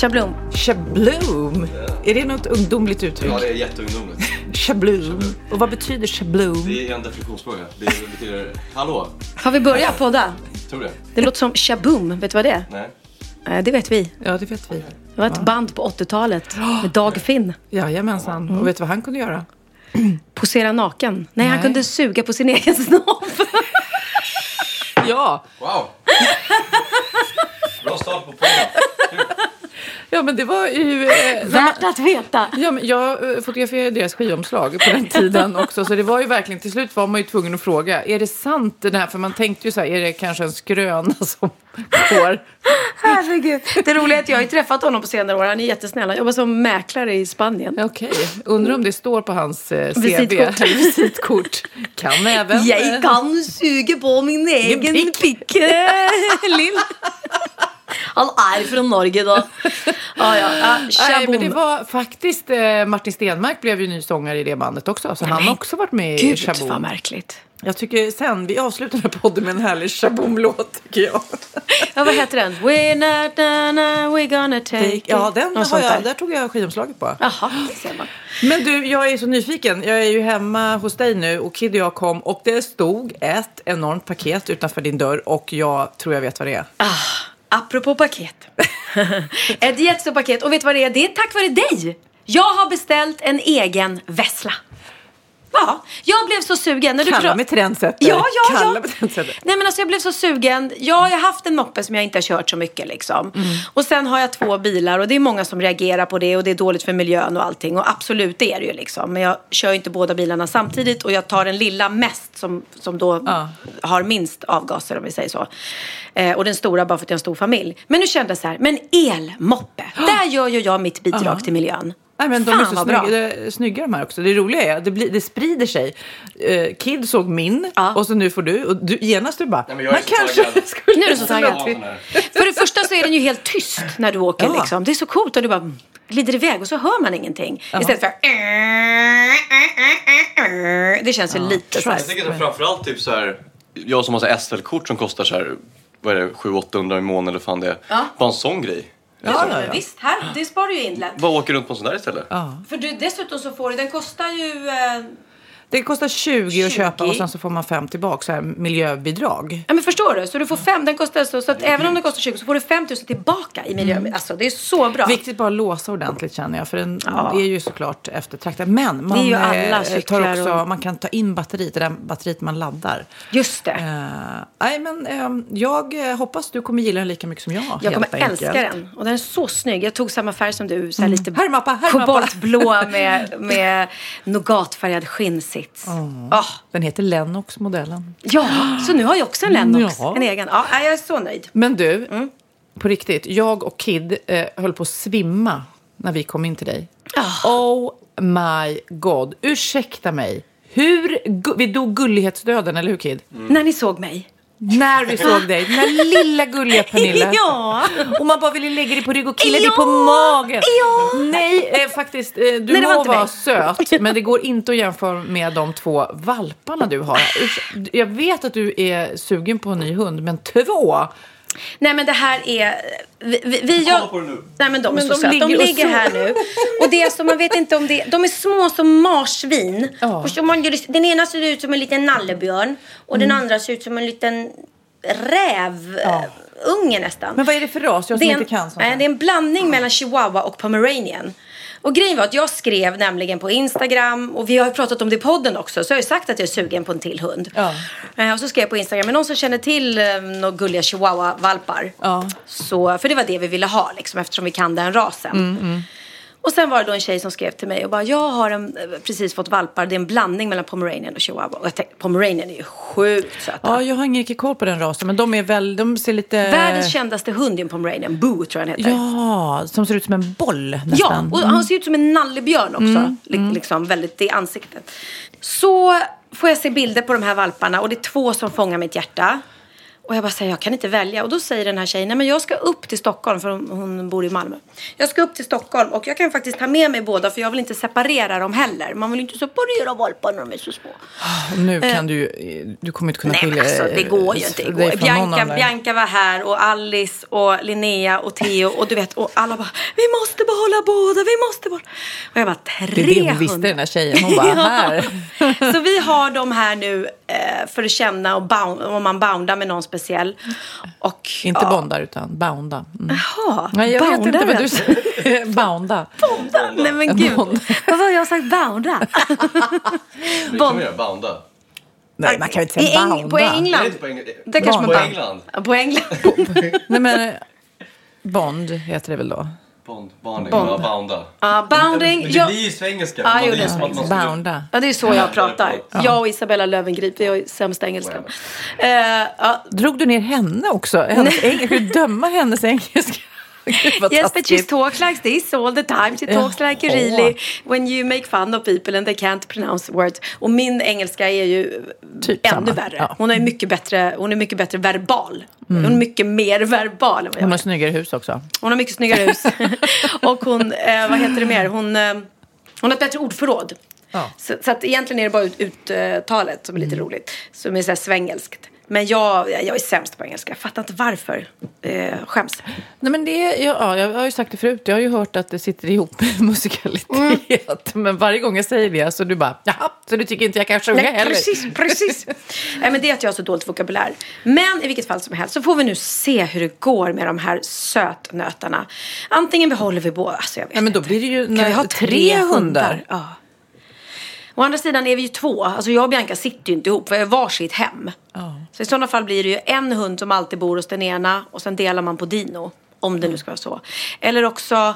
Shablon. Shabloom. Är det något ungdomligt uttryck? Ja, det är jätteungdomligt. Shabloom. Och vad betyder shabloom? Det är en definitionsfråga. Det betyder hallå, Har vi börjat podda? tror det? Det låter som Shaboom. Vet du vad det är? Nej. Eh, Det vet vi. Ja, det vet vi. Det var ett band på 80-talet med Dag Finn. Jajamensan. Och vet du vad han kunde göra? Posera naken. Nej, han Nej. kunde suga på sin egen snopp. Ja! Wow! Bra start på podden. Ja, men det var ju... Eh, Värt att veta. Ja, men jag eh, fotograferade deras skivomslag på den tiden också. Så det var ju verkligen, till slut var man ju tvungen att fråga, är det sant det här? För man tänkte ju så här, är det kanske en skröna som går? Herregud. Det roliga är att jag har träffat honom på senare år. Han är jättesnäll. Han jobbar som mäklare i Spanien. Okej, undrar om det står på hans eh, CV. Visitkort. Visitkort. Kan även... eh, Jag kan suga på min egen pick. pick, eh, Lill. Han är från Norge då. Ja, ja. ja Nej, Shaboom. men det var faktiskt eh, Martin Stenmark blev ju ny sångare i det bandet också. Så han har också varit med i Gud, Shaboom. vad märkligt. Jag tycker sen, vi avslutar den här podden med en härlig Shaboom-låt tycker jag. Ja, vad heter den? We're not done, we're gonna take it. Ja, den har jag, där. där tog jag skivomslaget på. Jaha, det ser man. Men du, jag är så nyfiken. Jag är ju hemma hos dig nu och Kid och jag kom och det stod ett enormt paket utanför din dörr och jag tror jag vet vad det är. Ah, apropå paket. Ett jättestort paket. Och vet du vad det är? Det är tack vare dig. Jag har beställt en egen vessla. Ja, jag blev så sugen. När du Kalla mig trendsetter. Ja, ja, Kalla ja. mig trendsetter. Nej men alltså jag blev så sugen. Jag har haft en moppe som jag inte har kört så mycket liksom. Mm. Och sen har jag två bilar och det är många som reagerar på det och det är dåligt för miljön och allting. Och absolut det är det ju liksom. Men jag kör inte båda bilarna samtidigt och jag tar den lilla mest som, som då Ja. har minst avgaser om vi säger så. Eh, och den stora bara för att jag har en stor familj. Men nu kände jag så här, men elmoppe. Där gör ju jag mitt bidrag till miljön. Nej, men de Fan, är så vad bra. snygga, snygga de här också. Det roliga är att det, blir, det sprider sig. Eh, Kid såg min Ja. och så nu får du. Och du genast du bara, Nej, men jag är man kanske taggad. skulle... Nu är du så taggad. Ja. För det första så är den ju helt tyst när du åker Ja. liksom. Det är så coolt och du bara glider iväg och så hör man ingenting. Istället för Det känns ju lite så här. Jag tänker att framförallt typ så här, jag som har SL-kort som kostar så här, vad är det, 700-800 i månaden eller fan det är. Ja. Bara en sån grej. Ja, ja, ja. Visst, här, det sparar ju in lätt. Bara åker runt på en sån där istället. Ja. För du, dessutom så får du, den kostar ju... Eh, Det kostar 20, 20. att köpa och sen så får man 5 tillbaka, så här miljöbidrag. ja men förstår du? Så du får fem, den kostar så, så att även om den kostar 20 så får du 5 000 tillbaka i miljö. Alltså det är så bra. Viktigt bara att låsa ordentligt känner jag. För den Ja. är ju såklart eftertraktad. Men man, eh, tar också, och- man kan ta in batteriet, det där batteriet man laddar. Just det. Nej, men eh, jag eh, hoppas du kommer gilla den lika mycket som jag. Jag kommer enkelt. älska den. Och den är så snygg. Jag tog samma färg som du. Så här lite Här är mappa, här är mappa. koboltblå med, med nougatfärgad skinnsits. Ah, Den heter Lennox-modellen. ja, så nu har jag också en Lennox. Ja. En egen. Ja, jag är så nöjd. Men du, Mm. på riktigt. Jag och Kid eh, höll på att svimma när vi kom in till dig. Ah. Oh my god. Ursäkta mig. Hur, vi dog gullighetsdöden, eller hur Kid? När ni såg mig. När vi såg dig, den här lilla gulliga Pernilla. Ja. Och man bara ville lägga dig på rygg och killa dig Ja. på magen. Ja. Nej, eh, faktiskt. Eh, du Nej, var må vara mig. söt, men det går inte att jämföra med de två valparna du har. Jag vet att du är sugen på en ny hund, men två? Nej men det här är... Vi, vi, vi gör... på det nu. Nej men de är Men så de söta. De ligger och ligger här nu. Och det är som, man vet inte om det... De är små som marsvin. Ja. Förstår man, den ena ser ut som en liten nallebjörn. Och Mm. den andra ser ut som en liten rävunge nästan. Men vad är det för ras? Jag Det som är, en, inte kan sånt nej, här. det är en blandning mellan chihuahua och pomeranian. Och grejen var att jag skrev nämligen på Instagram och vi har ju pratat om det i podden också så jag har ju sagt att jag är sugen på en till hund. Ja. Eh, och så skrev jag på Instagram, men någon som känner till eh, några gulliga chihuahua-valpar. Ja. Så, för det var det vi ville ha liksom, eftersom vi kan den rasen. Mm, Och sen var det då en tjej som skrev till mig och bara, jag har en, eh, precis fått valpar, det är en blandning mellan pomeranian och chihuahua. Och jag tänkte, pomeranian är ju sjukt söta. Ja, jag har ingen riktigt koll på den rasen, men de är väl, de ser lite... Världens kändaste hund är en pomeranian, Boo tror jag den heter. Ja, som ser ut som en boll Ja, nästan. och han ser ut som en nallebjörn också. Li- Liksom väldigt i ansiktet. Så får jag se bilder på de här valparna och det är två som fångar mitt hjärta. Och jag bara säger, jag kan inte välja. Och då säger den här tjejen, nej men jag ska upp till Stockholm för hon, hon bor i Malmö. Jag ska upp till Stockholm och jag kan faktiskt ta med mig båda för jag vill inte separera dem heller. Man vill inte separera valpar när de är så små. Och Nu kan du ju- du kommer inte kunna Nej skilja alltså det går ju inte. Det går. Bianca. Bianca var här och Alice och Linnea och Theo och du vet och alla bara vi måste behålla båda, vi måste behålla. Och jag bara tre Det är det hon visste den här tjejen. Hon bara, här. Så vi har dem här nu eh, för att känna och bound, om man boundar med någon speciell. Och, Inte ja. bondar utan bounda. Mm. Jaha, Nej, jag vet inte vad du säger. bounda. Nej men gud, Bonda. vad var jag sagt bounda? Det kan göra, bounda. Nej, man kan ju inte säga bounda. På Det är England. inte på England. Det kanske man På England. På England. Nej, men Bond heter det väl då? Bond, bonding, Bond. bounda. Ja, bounding. Men det blir ju svengelska. Ja, Man- jo, det det är är som att man skulle- Bounda. Ja, det är så jag pratar. Jag och Isabella Löwengrip, vi har ju sämsta engelskan. Eh, ja, Drog du ner henne också? Hennes engelska? Döma hennes engelska? Yes, but she talks like this all the time. She talks like Jaha. really when you make fun of people and they can't pronounce words. Och min engelska är ju Typ ännu samma. värre. Ja. Mm. Hon är mycket bättre, hon är mycket bättre verbal. Hon är mycket mer verbal än vad jag Hon har snyggare hus också. Hon har mycket snyggare hus. och hon, eh, vad heter det mer? Hon, eh, hon har ett bättre ordförråd. Ja. Så, så att egentligen är det bara ut- uttalet som är lite roligt. Som är så här svengelskt. Men jag, jag är sämst på engelska. Jag fattar inte varför. Eh, skäms. Nej, men det, är- ja, jag har ju sagt det förut, jag har ju hört att det sitter ihop med musikalitet. Men varje gång jag säger det så du bara, jaha, så du tycker inte jag kan sjunga Nej, heller? precis, precis. Nej, men det är att jag har så dåligt vokabulär. Men i vilket fall som helst så får vi nu se hur det går med de här sötnötarna. Antingen behåller vi båda. Alltså jag vet Nej, men då blir det ju Kan vi ha tre tre hundar? hundar? Ja. Å andra sidan är vi ju två. Alltså jag och Bianca sitter ju inte ihop. Vi har varsitt hem. Ja. Så i sådana fall blir det ju en hund som alltid bor hos den ena och sen delar man på Dino. Om det nu ska vara så. Eller också,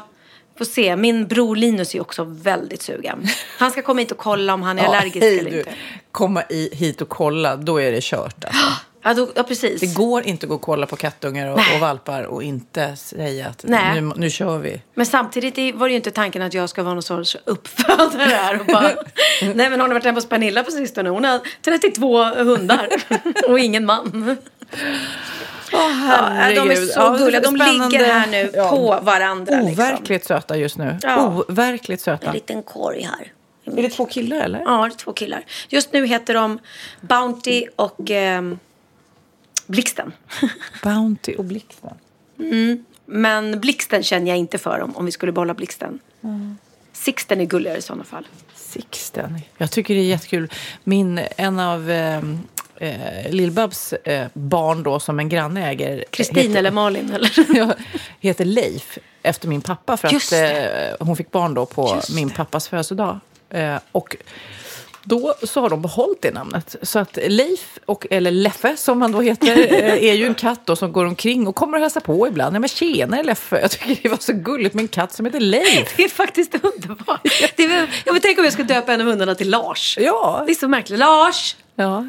får se, min bror Linus är också väldigt sugen. Han ska komma hit och kolla om han är Ja, allergisk hej eller du. inte. Komma i, hit och kolla, då är det kört. Alltså. Ja, då, ja precis. Det går inte att gå och kolla på kattungar och, och valpar och inte säga att Nej. nu, nu kör vi. Men samtidigt var det ju inte tanken att jag ska vara någon sorts uppfödare här och bara... Nej men har ni varit hemma hos Pernilla på sistone? Hon har 32 hundar och ingen man. Ja, de är så Ja, gulliga. De spännande. ligger här nu Ja. på varandra. Liksom. Overkligt söta just nu. Ja. Overkligt söta. En liten korg här. Är det två killar eller? Ja, det är två killar. Just nu heter de Bounty och ehm, Blixten. Bounty och Blixten. Men Blixten känner jag inte för om, om vi skulle behålla Blixten. Sixten är gulligare i sådana fall. Sixten. Jag tycker det är jättekul. Min, en av eh, eh, Lill-Babs eh, barn då som en granne äger. Kristin eller Malin eller? Jag heter Leif efter min pappa för Just att eh, hon fick barn då på Just min pappas födelsedag. Eh, och då så har de behållit det namnet. Så att Leif, och, eller Leffe som han då heter, eh, är ju en katt då som går omkring och kommer och hälsar på ibland. Nej men tjenare Leffe, jag tycker det var så gulligt med en katt som heter Leif. Det är faktiskt underbart. Det är, jag vill tänka om jag ska döpa en av hundarna till Lars. Ja, Det är så märkligt. Lars! ja.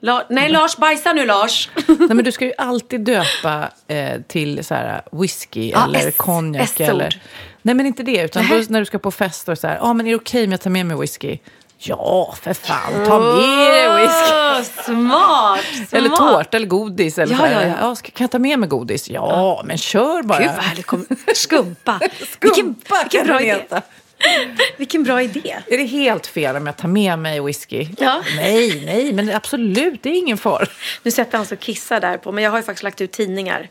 La, nej, Lars, bajsa nu Lars. Nej, men du ska ju alltid döpa eh, till så här, whisky Ja, eller konjak. Eller... Nej, men inte det. Utan då, när du ska på fest och så här, ah, men är det okej om jag tar med mig whisky? Ja, för fan, ta med dig whisky. Åh, smart, smart. Eller tårta eller godis. Eller Ja, ja, ja. ska, kan jag ta med mig godis? Ja, men kör bara. Gud vad härligt. Kom- Skumpa. Skumpa vilken, vilken, bra idé. vilken bra idé. Är det helt fel om jag tar med mig whisky? Ja. Nej, nej, men absolut, det är ingen fara. Nu sätter han sig och kissar där på, men jag har ju faktiskt lagt ut tidningar.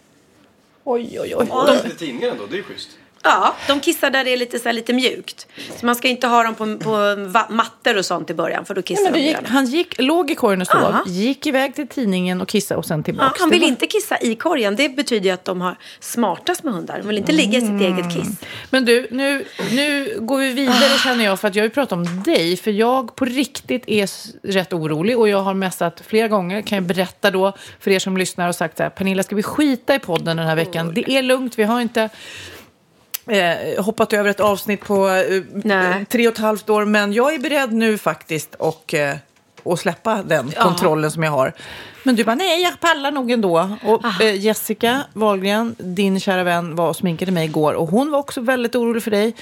Oj, oj, oj. De... Tidningen ändå, det är schysst. Ja, de kissar där det är lite, så här, lite mjukt. Så man ska inte ha dem på, på mattor och sånt i början för då kissar Men det de gick, han gick, låg i korgen och sov, Aha. gick iväg till tidningen och kissade och sen Ja, tillbaka. han Det vill inte kissa i korgen. Det betyder ju att de har smartast med hundar. De vill inte ligga i sitt eget kiss. Men du, nu, nu går vi vidare känner jag för att jag ju pratat om dig. För jag på riktigt är rätt orolig och jag har messat flera gånger. Kan jag berätta då för er som lyssnar och sagt så här, Pernilla ska vi skita i podden den här veckan? Det är lugnt, vi har inte eh, hoppat över ett avsnitt på eh, Nej. tre och ett halvt år. Men jag är beredd nu faktiskt och, eh, att släppa den kontrollen som jag har. Men du bara, nej jag pallar nog ändå. Och eh, Jessica Wahlgren, din kära vän, var och sminkade mig igår. Och hon var också väldigt orolig för dig.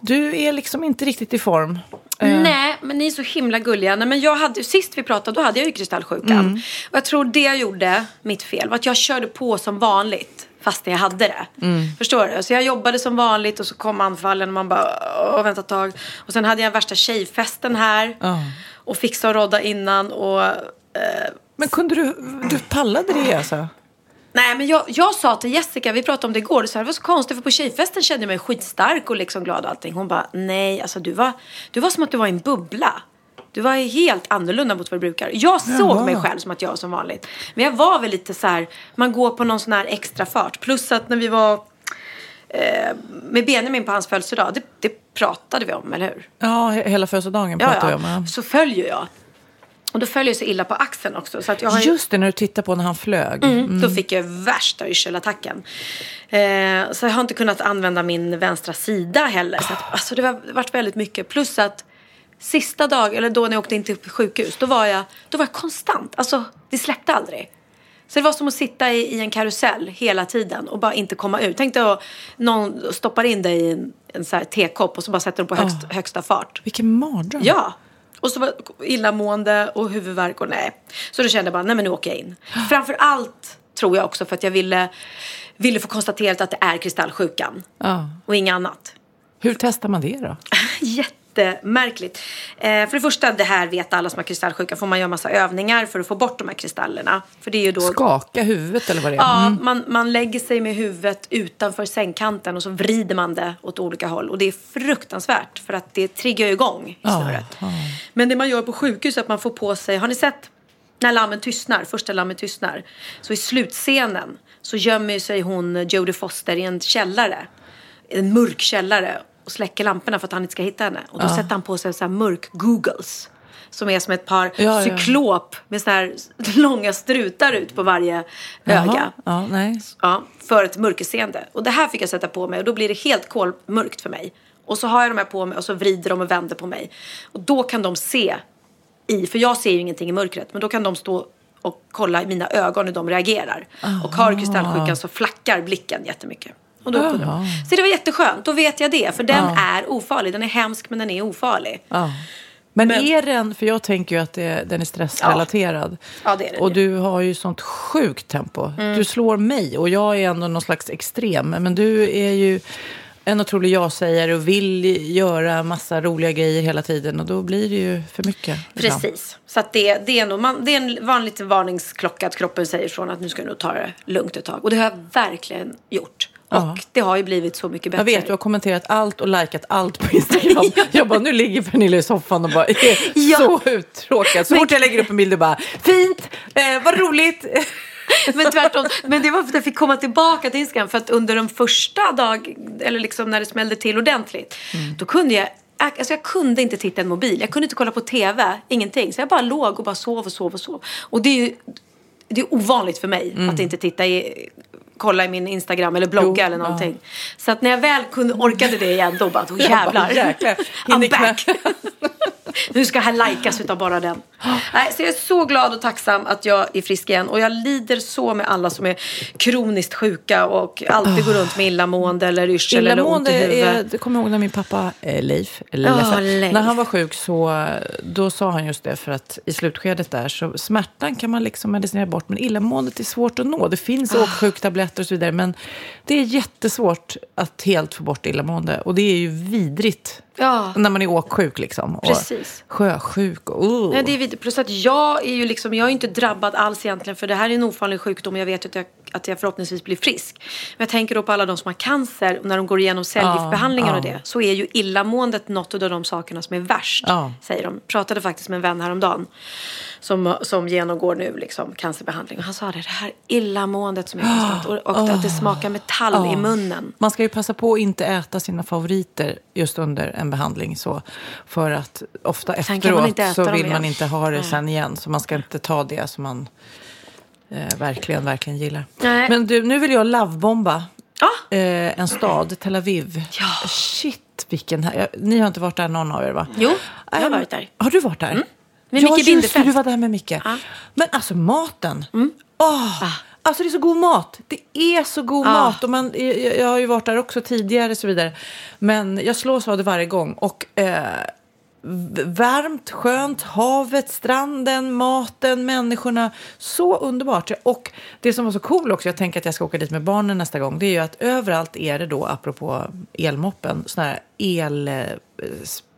Du är liksom inte riktigt i form. Eh, Nej, men ni är så himla gulliga. Nej, men jag hade, sist vi pratade, då hade jag ju kristallsjukan. Mm. Och jag tror det jag gjorde, mitt fel, var att jag körde på som vanligt. Fast jag hade det. Mm. Förstår du? Så jag jobbade som vanligt och så kom anfallen och man bara, vänta ett tag. Och sen hade jag värsta tjejfesten här. Ja. Och fixa och rodda innan och... Eh, Men kunde du, du pallade det alltså? Nej men jag, jag sa till Jessica, vi pratade om det igår, och så här, det var så konstigt för på tjejfesten kände jag mig skitstark och liksom glad och allting. Hon bara, nej alltså du var, du var som att du var i en bubbla. Du var helt annorlunda mot vad du brukar. Jag såg mig själv som att jag var som vanligt. Men jag var väl lite så här, man går på någon sån här extra fart. Plus att när vi var eh, med Benjamin på hans födelsedag, det, det pratade vi om, eller hur? Ja, he- hela födelsedagen Ja, pratade ja. jag om. ja. Så följer jag. Och då följer jag så illa på axeln också. Så att jag har ju- Just det, när du tittar på när han flög. Mm. Då fick jag värsta yrselattacken. Eh, så jag har inte kunnat använda min vänstra sida heller. Så att, alltså det har varit väldigt mycket. Plus att sista dag, eller då när jag åkte in till sjukhus, då var jag, då var jag konstant. Alltså det släppte aldrig. Så det var som att sitta i, i en karusell hela tiden och bara inte komma ut. Tänk dig att någon stoppar in dig i en, en så här tekopp och så bara sätter de på högst, högsta fart. Vilken mardröm. Ja. Och så var illamående och huvudvärk och nej. Så då kände jag bara, nej men nu åker jag in. Framför allt tror jag också för att jag ville, ville få konstaterat att det är kristallsjukan. Ja. Och inget annat. Hur testar man det då? Jättemärkligt. Eh, för det första, det här vet alla som har kristallsjuka, får man göra massa övningar för att få bort de här kristallerna. För det är ju då... Skaka huvudet eller vad det är? Ja, Mm. man, man lägger sig med huvudet utanför sängkanten och så vrider man det åt olika håll. Och det är fruktansvärt för att det triggar igång i Ja, snöret. ja. Men det man gör på sjukhus är att man får på sig, har ni sett när lammen tystnar, första lammet tystnar. Så i slutscenen så gömmer sig hon, Jodie Foster, i en källare. En mörk källare och släcker lamporna för att han inte ska hitta henne. Och då sätter han på sig så här mörk googles. Som är som ett par Ja, ja. cyklop med så här långa strutar ut på varje Jaha. öga. Ja, nej. Ja, för ett mörkerseende. Och det här fick jag sätta på mig och då blir det helt kolmörkt för mig. Och så har jag de här på mig och så vrider de och vänder på mig. Och då kan de se i, för jag ser ju ingenting i mörkret, men då kan de stå och kolla i mina ögon hur de reagerar. Och har kristallsjukan så flackar blicken jättemycket. Och då kunde Jaha. de. Så det var jätteskönt, då vet jag det. För den Ja. är ofarlig, den är hemsk men den är ofarlig. Ja. Men, Men- är den, för jag tänker ju att det, den är stressrelaterad. Ja, det är den Och du har ju sånt sjukt tempo. Du slår mig och jag är ändå någon slags extrem. Men du är ju en otrolig ja-sägare och vill göra massa roliga grejer hela tiden. Och då blir det ju för mycket. ibland. Precis. Så att det, det, är nog, man, det är en vanlig varningsklocka att kroppen säger från att nu ska du nog ta det lugnt ett tag. Och det har jag verkligen gjort. Ja. Och det har ju blivit så mycket bättre. Jag vet, du har kommenterat allt och likat allt på Instagram. Jag bara, nu ligger Pernilla i soffan och bara är Ja. så uttråkad. Så fort jag lägger upp en bild och bara, fint, eh, vad roligt. Men tvärtom. Men det var för att jag fick komma tillbaka till Instagram. För att under de första dag eller liksom när det smällde till ordentligt. Då kunde jag Alltså jag kunde inte titta en mobil. Jag kunde inte kolla på tv. Ingenting. Så jag bara låg och bara sov och sov och sov. Och det är ju det är ovanligt för mig att inte titta i, kolla i min Instagram eller blogga Jo, eller någonting. Så att när jag väl kunde, orkade det igen då bara, då jävlar. jäklar. I'm back. nu ska här likas utav bara den. Nej, så jag är så glad och tacksam att jag är frisk igen. Och jag lider så med alla som är kroniskt sjuka och alltid går runt med illamående eller yrsel eller ont i huvudet. det kommer jag ihåg när min pappa eh, Leif, eller Leffe, Leif. när han var sjuk så då sa han just det för att i slutskedet där så smärtan kan man liksom medicinera bort men illamåendet är svårt att nå. Det finns Ah. åksjuktabletter och så vidare men det är jättesvårt att helt få bort illamående och det är ju vidrigt Ja. när man är åksjuk liksom. Och Precis. Sjösjuk och uh. Nej, det är. Plus att jag är ju liksom, jag är inte drabbad alls egentligen för det här är en ovanlig sjukdom och jag vet att jag, att jag förhoppningsvis blir frisk. Men jag tänker då på alla de som har cancer och när de går igenom cellgiftsbehandlingar Ja, och det så är ju illamåendet något av de sakerna som är värst. Ja. Säger de. Pratade faktiskt med en vän häromdagen som, som genomgår nu liksom cancerbehandling och han sa det, det här illamåendet som är konstant och, och att det smakar metall i munnen. Man ska ju passa på att inte äta sina favoriter just under en behandling. Så, för att ofta man efteråt så vill man inte ha det sen igen. Så man ska inte ta det som man eh, verkligen, verkligen gillar. Nej. Men du, nu vill jag lovebomba Ja. eh, en stad, Tel Aviv. Ja. Shit, vilken... här- Ni har inte varit där någon av er va? Jo, jag har Ähm, varit där. Har du varit där? Med ja, Micke det, Bindefeld. du var där med Micke. Ja. Men alltså maten. Åh, Alltså det är så god mat. Det är så god Ah. mat. Och man, jag, jag har ju varit där också tidigare och så vidare. Men jag slås av det varje gång. Och eh, varmt, skönt, havet, stranden, maten, människorna. Så underbart. Och det som var så cool också, jag tänker att jag ska åka dit med barnen nästa gång. Det är ju att överallt är det då, apropå elmoppen, sådana här el...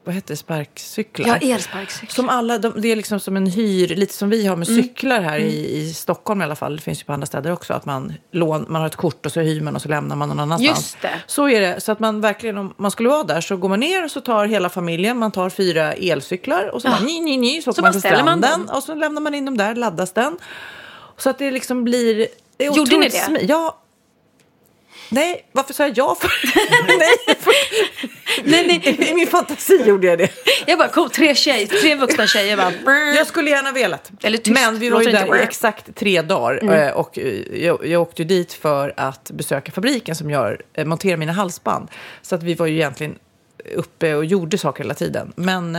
Vad heter det? Sparkcyklar. Ja, elsparkcykel. Som alla, de, det är liksom som en hyr, lite som vi har med cyklar här i, i Stockholm i alla fall. Det finns ju på andra städer också. Att man, lån, man har ett kort och så hyr man och så lämnar man någon annanstans. Just det. Så är det. Så att man verkligen, om man skulle vara där så går man ner och så tar hela familjen, man tar fyra elcyklar och så bara ni, ni, ni, så åker Så man till ställer man stranden dem. och så lämnar man in dem där, laddas den. Så att det liksom blir... Det är Gjorde ni det? smi- Ja. Nej, varför sa jag ja? För? nej, för... Nej, nej. i min fantasi gjorde jag det. Jag bara, kom, tre, tjej, tre vuxna tjejer bara... brr. Jag skulle gärna velat. Eller tyst, Men vi var ju där i exakt tre dagar. eh, Och eh, jag, jag åkte ju dit för att besöka fabriken som gör, eh, monterar mina halsband. Så att vi var ju egentligen uppe och gjorde saker hela tiden. Men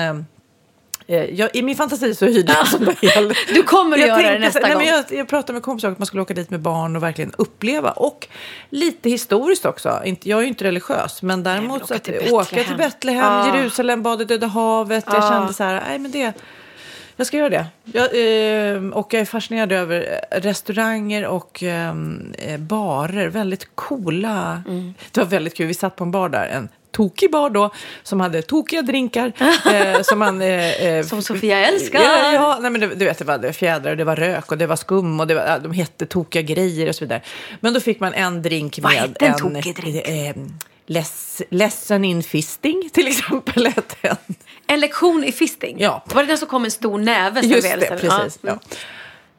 jag, i min fantasi så hyrde jag en sån där el. Du kommer att Jag göra det nästa nej, gång. Men jag, jag pratade med kompisar om att man skulle åka dit med barn och verkligen uppleva. Och lite historiskt också. Inte, jag är ju inte religiös, men däremot åka så att till åka till Betlehem. Ah. Jerusalem, bad i Döda havet. Jag Ah. kände så här, nej men det... Jag ska göra det. Jag, eh, och jag är fascinerad över eh, restauranger och eh, eh, barer. Väldigt coola. Mm. Det var väldigt kul. Vi satt på en bar där. En tokig bar då. Som hade tokiga drinkar. eh, som, man, eh, eh, Som Sofia älskar. Ja, ja nej, men det, du vet, det var fjädrar det var rök och det var skum och det var, de hette tokiga grejer och så vidare. Men då fick man en drink Vad med hette en en tokig drink? Eh, less, lesson in fisting till exempel. hette. En lektion i fisting. Ja. Var det den som kom en stor näve? Just det, precis. Ja. Ja.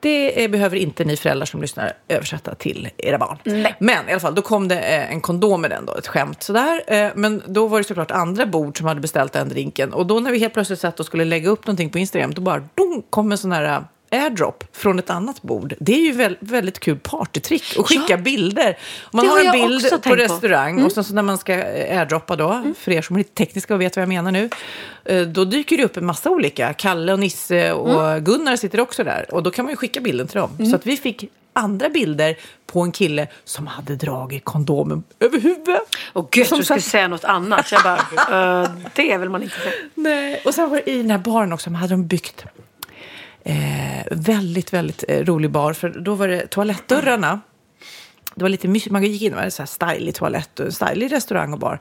Det eh, behöver inte ni föräldrar som lyssnar översätta till era barn. Nej. Men i alla fall, då kom det eh, en kondom med den då, ett skämt sådär. Eh, Men då var det såklart andra bord som hade beställt den drinken. Och då när vi helt plötsligt satt och skulle lägga upp någonting på Instagram, då bara dong, kom en sån här eh, airdrop från ett annat bord. Det är ju väl, väldigt kul partytrick att skicka Ja. bilder. Man har en bild på restaurang och sen så när man ska eh, airdroppa då, för er som är lite tekniska och vet vad jag menar nu, eh, då dyker det upp en massa olika. Kalle och Nisse och Gunnar sitter också där och då kan man ju skicka bilden till dem. Så att vi fick andra bilder på en kille som hade dragit kondomen över huvudet. Och gud, Som du skulle säga något annat. Jag bara, uh, det vill man inte säga. Nej. Och sen var det i den här baren också, hade de byggt eh, väldigt, väldigt eh, rolig bar. För då var det toalettdörrarna. Det var lite mysigt, man gick in, det var en så här stylig toalett och en stylig restaurang och bar.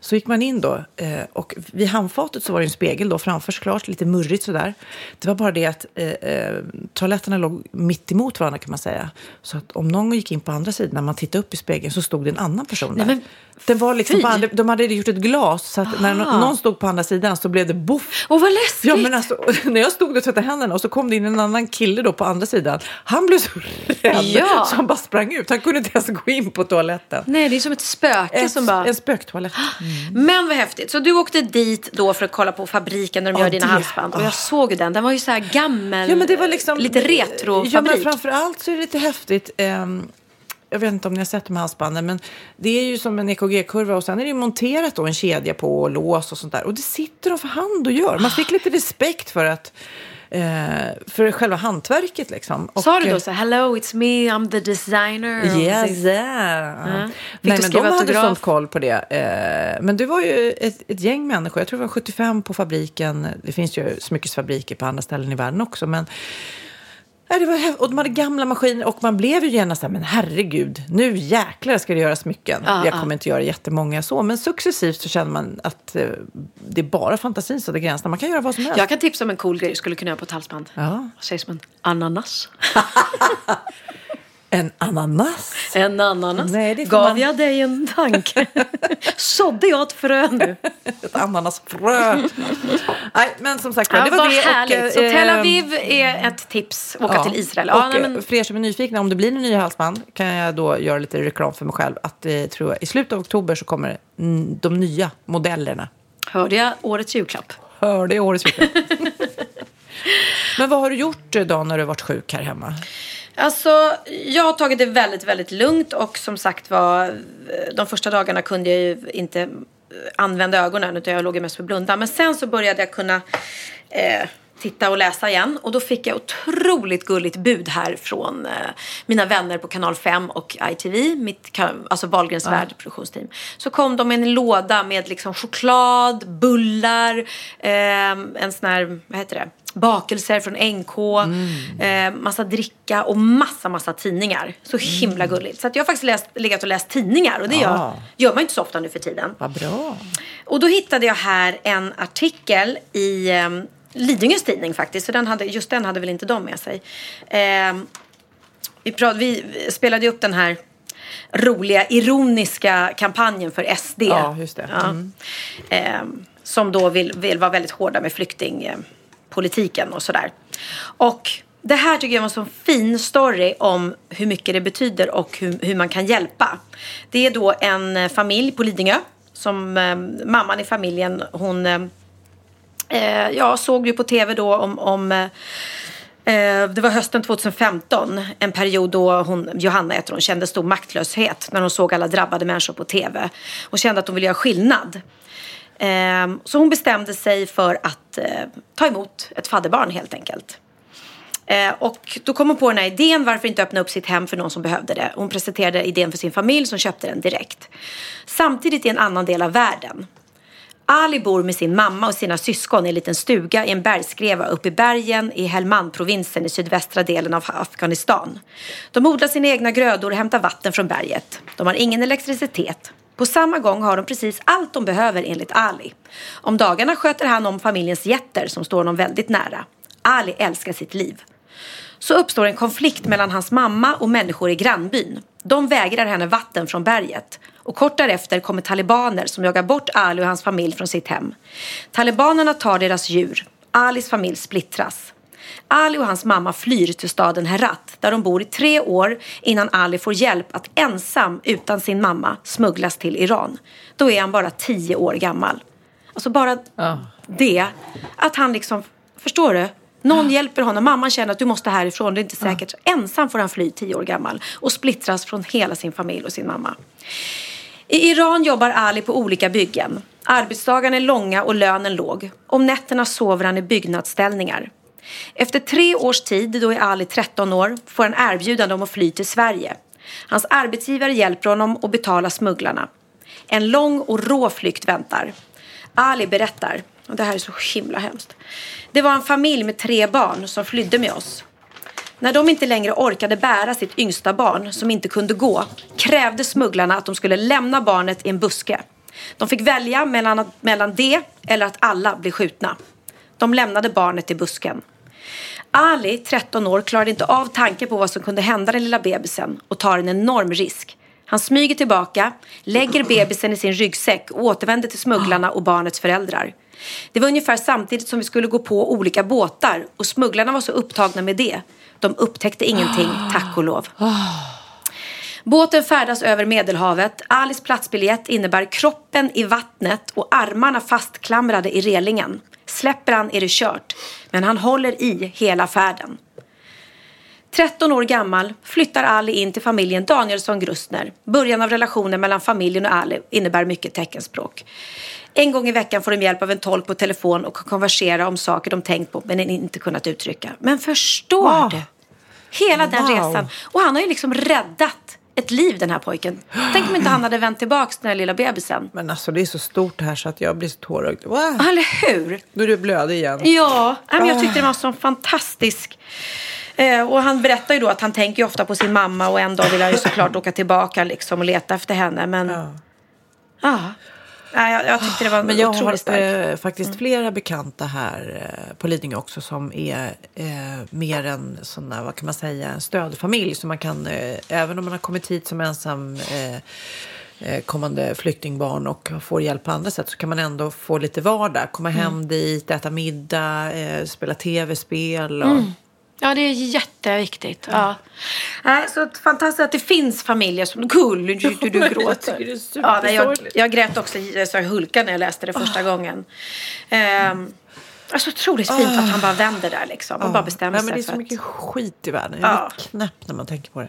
Så gick man in då eh, och vid handfatet så var det en spegel då framför såklart, lite murrigt sådär. Det var bara det att eh, eh, toaletterna låg mitt emot varandra kan man säga. Så att om någon gick in på andra sidan, när man tittade upp i spegeln så stod det en annan person där. men Den var liksom andra, de hade gjort ett glas så att när nå- någon stod på andra sidan så blev det boff. Åh, vad läskigt. Ja, men alltså, när jag stod och tvättade händerna och så kom det in en annan kille då på andra sidan. Han blev så rädd Ja. så han bara sprang ut. Han kunde inte ens gå in på toaletten. Nej, det är som ett spöke En, som bara... en spöktoalett. Men vad häftigt. Så du åkte dit då för att kolla på fabriken där de Ja, gör dina det- halsband. Och jag såg ju den. Den var ju så här gammel. Ja, men det var liksom... Lite retro Ja, men framför allt så är det lite häftigt. ehm, jag vet inte om ni har sett de här halsbanden, men det är ju som en EKG-kurva och sen är det monterat då en kedja på och lås och sånt där. Och det sitter de för hand och gör. Man fick lite respekt för att för själva hantverket liksom. Och, Sa du då eh, så här, hello it's me, I'm the designer? Yes, this." yeah. Fick Nej, men de skriva hade autograf? sånt koll på det. Eh, men du var ju ett, ett gäng människor. Jag tror det var 75 på fabriken. Det finns ju smyckesfabriker på andra ställen i världen också. Men Det var, och de hade gamla maskiner och man blev ju genast så här, men herregud, nu jäklar ska det göras smycken. Ja, jag ja. kommer inte göra jättemånga så, men successivt så känner man att eh, det är bara fantasin som är gränserna. Man kan göra vad som helst. Jag kan tipsa om en cool grej du skulle kunna göra på ett halsband. Ja. Vad sägs om en ananas? En ananas. En ananas? Nej, det Gav man- jag dig en tanke? Sådde jag ett frö nu? Ett ananasfrö. Nej, men som sagt Ja, det var vad det. härligt. Och, så eh, Tel Aviv är ett tips. Åka Ja. till Israel. Och Ja, nej, eh, men, för er som är nyfikna, om det blir en ny halsband kan jag då göra lite reklam för mig själv. Att eh, tror jag, i slutet av oktober så kommer mm, de nya modellerna. hörde jag årets julklapp? Hörde i årets julklapp. Men vad har du gjort eh, då när du varit sjuk här hemma? Alltså, jag har tagit det väldigt, väldigt lugnt och som sagt var, de första dagarna kunde jag ju inte eh, använda ögonen utan jag låg mest för blunda. Men sen så började jag kunna eh, titta och läsa igen och då fick jag otroligt gulligt bud här från eh, mina vänner på kanal 5 och ITV, mitt, alltså Wahlgrens värld produktionsteam. Så kom de med en låda med liksom choklad, bullar, eh, en sån här, vad heter det? Bakelser från NK, eh, massa dricka och massa, massa tidningar. Så himla gulligt. Så att jag har faktiskt läst, legat och läst tidningar och det gör, Ah. gör man inte så ofta nu för tiden. Vad bra. Och då hittade jag här en artikel i eh, Lidingös tidning faktiskt. Så den hade, just den hade väl inte de med sig. Eh, vi, prat, vi spelade upp den här roliga, ironiska kampanjen för SD. Ja, just det. Ja. Eh, som då vill, vill vara väldigt hårda med politiken och sådär. Och det här tycker jag var en sån fin story om hur mycket det betyder och hur, hur man kan hjälpa. Det är då en eh, familj på Lidingö. Som eh, mamman i familjen, hon eh, eh ja, såg ju på tv då om, om Eh, eh Det var hösten 2015, en period då hon, Johanna heter hon, kände stor maktlöshet när hon såg alla drabbade människor på tv och kände att hon ville göra skillnad. Eh, Så hon bestämde sig för att eh, ta emot ett fadderbarn helt enkelt. Eh, Och då kom hon på den här idén, varför inte öppna upp sitt hem för någon som behövde det. Hon presenterade idén för sin familj som köpte den direkt. Samtidigt i en annan del av världen. Ali bor med sin mamma och sina syskon i en liten stuga i en bergskreva uppe i bergen i Helmand-provinsen i sydvästra delen av Afghanistan. De odlar sina egna grödor och hämtar vatten från berget. De har ingen elektricitet. På samma gång har de precis allt de behöver enligt Ali. Om dagarna sköter han om familjens getter som står honom väldigt nära. Ali älskar sitt liv. Så uppstår en konflikt mellan hans mamma och människor i grannbyn. De vägrar henne vatten från berget. Och kort därefter kommer talibaner som jagar bort Ali och hans familj från sitt hem. Talibanerna tar deras djur. Alis familj splittras. Ali och hans mamma flyr till staden Herat där de bor i tre år innan Ali får hjälp att ensam utan sin mamma smugglas till Iran. Då är han bara tio år gammal. Alltså bara Ja. det, att han liksom, förstår du? Någon hjälper honom. Mamman känner att du måste härifrån, det är inte säkert. Ensam får han fly tio år gammal och splittras från hela sin familj och sin mamma. I Iran jobbar Ali på olika byggen. Arbetsdagarna är långa och lönen låg. Om nätterna sover han i byggnadsställningar. Efter tre års tid, då är Ali 13 år, får han erbjudande om att fly till Sverige. Hans arbetsgivare hjälper honom att betala smugglarna. En lång och rå flykt väntar. Ali berättar, och det här är så himla hemskt. Det var en familj med tre barn som flydde med oss. När de inte längre orkade bära sitt yngsta barn, som inte kunde gå, krävde smugglarna att de skulle lämna barnet i en buske. De fick välja mellan, mellan det eller att alla blir skjutna. De lämnade barnet i busken. Ali, 13 år, klarade inte av tanken på vad som kunde hända den lilla bebisen och tar en enorm risk. Han smyger tillbaka, lägger bebisen i sin ryggsäck och återvänder till smugglarna och barnets föräldrar. Det var ungefär samtidigt som vi skulle gå på olika båtar och smugglarna var så upptagna med det. De upptäckte ingenting, tack och lov. Båten färdas över Medelhavet. Alis platsbiljett innebär kroppen i vattnet och armarna fastklamrade i relingen. Släpper han är det kört, men han håller i hela färden. 13 år gammal flyttar Ali in till familjen Danielsson Grustner. Början av relationen mellan familjen och Ali innebär mycket teckenspråk. En gång i veckan får de hjälp av en tolk på telefon och kan konversera om saker de tänkt på men inte kunnat uttrycka. Men förstår Wow. du? Hela den Wow. resan. Och han har ju liksom räddat ett liv den här pojken. Tänk om inte han hade vänt tillbaka den här lilla bebisen. Men alltså det är så stort här så att jag blir så tårögd. Wow. Eller hur? Nu är du blödig igen. Ja, men jag tyckte det var så fantastisk. Eh, och han berättar ju då att han tänker ofta på sin mamma och en dag vill han ju såklart åka tillbaka liksom och leta efter henne. Men ja, Ja. Nej, jag, jag tyckte det var Men jag har starkt. eh, faktiskt flera bekanta här eh, på Lidingö också som är eh, mer en sån där, vad kan man säga, en stödfamilj. Så man kan, eh, även om man har kommit hit som ensam eh, eh, kommande flyktingbarn och får hjälp på andra sätt så kan man ändå få lite vardag. Komma hem Mm. dit, äta middag, spela tv-spel. Och, Ja, det är jätteviktigt. Ja. Nej, så att fantastiskt att det finns familjer som... Nu du, du Jag gråter. ja, nej, jag, jag grät också så jag hulkade när jag läste det första gången. Um, alltså otroligt fint att han bara vänder där liksom och bara bestämmer Nej, men det är sig så mycket att... skit i världen. Jag Ja. blir knäpp när man tänker på det.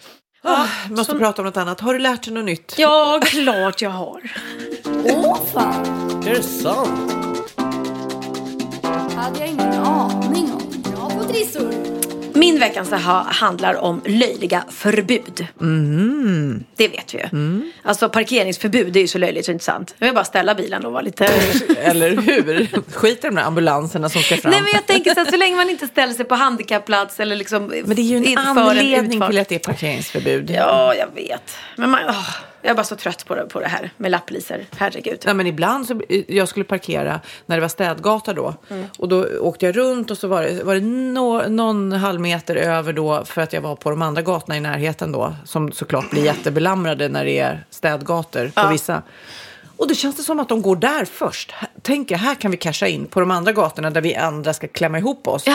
Ah, måste prata om något annat. Har du lärt dig något nytt? Ja, klart jag har. Åh fan! Är det sant? hade jag ingen aning Min veckans aha handlar om löjliga förbud. Det vet vi ju. Alltså parkeringsförbud, det är ju så löjligt så inte sant. Jag vill bara ställa bilen och vara lite... Eller hur? Skit i de där ambulanserna som ska fram. Nej men jag tänker så här, så länge man inte ställer sig på handikappplats eller liksom... Men det är ju en anledning utfart. till att det är parkeringsförbud. Ja, jag vet. Men man, åh, jag är bara så trött på det, på det här med lapplisor. Herregud. Ja, men ibland så, jag skulle parkera när det var städgata då. Mm. Och då åkte jag runt och så var det, var det nå- någon halv meter över då för att jag var på de andra gatorna i närheten då. Som såklart blir jättebelamrade när det är städgator på vissa. Och då känns det som att de går där först. Tänker, här kan vi casha in på de andra gatorna där vi andra ska klämma ihop oss.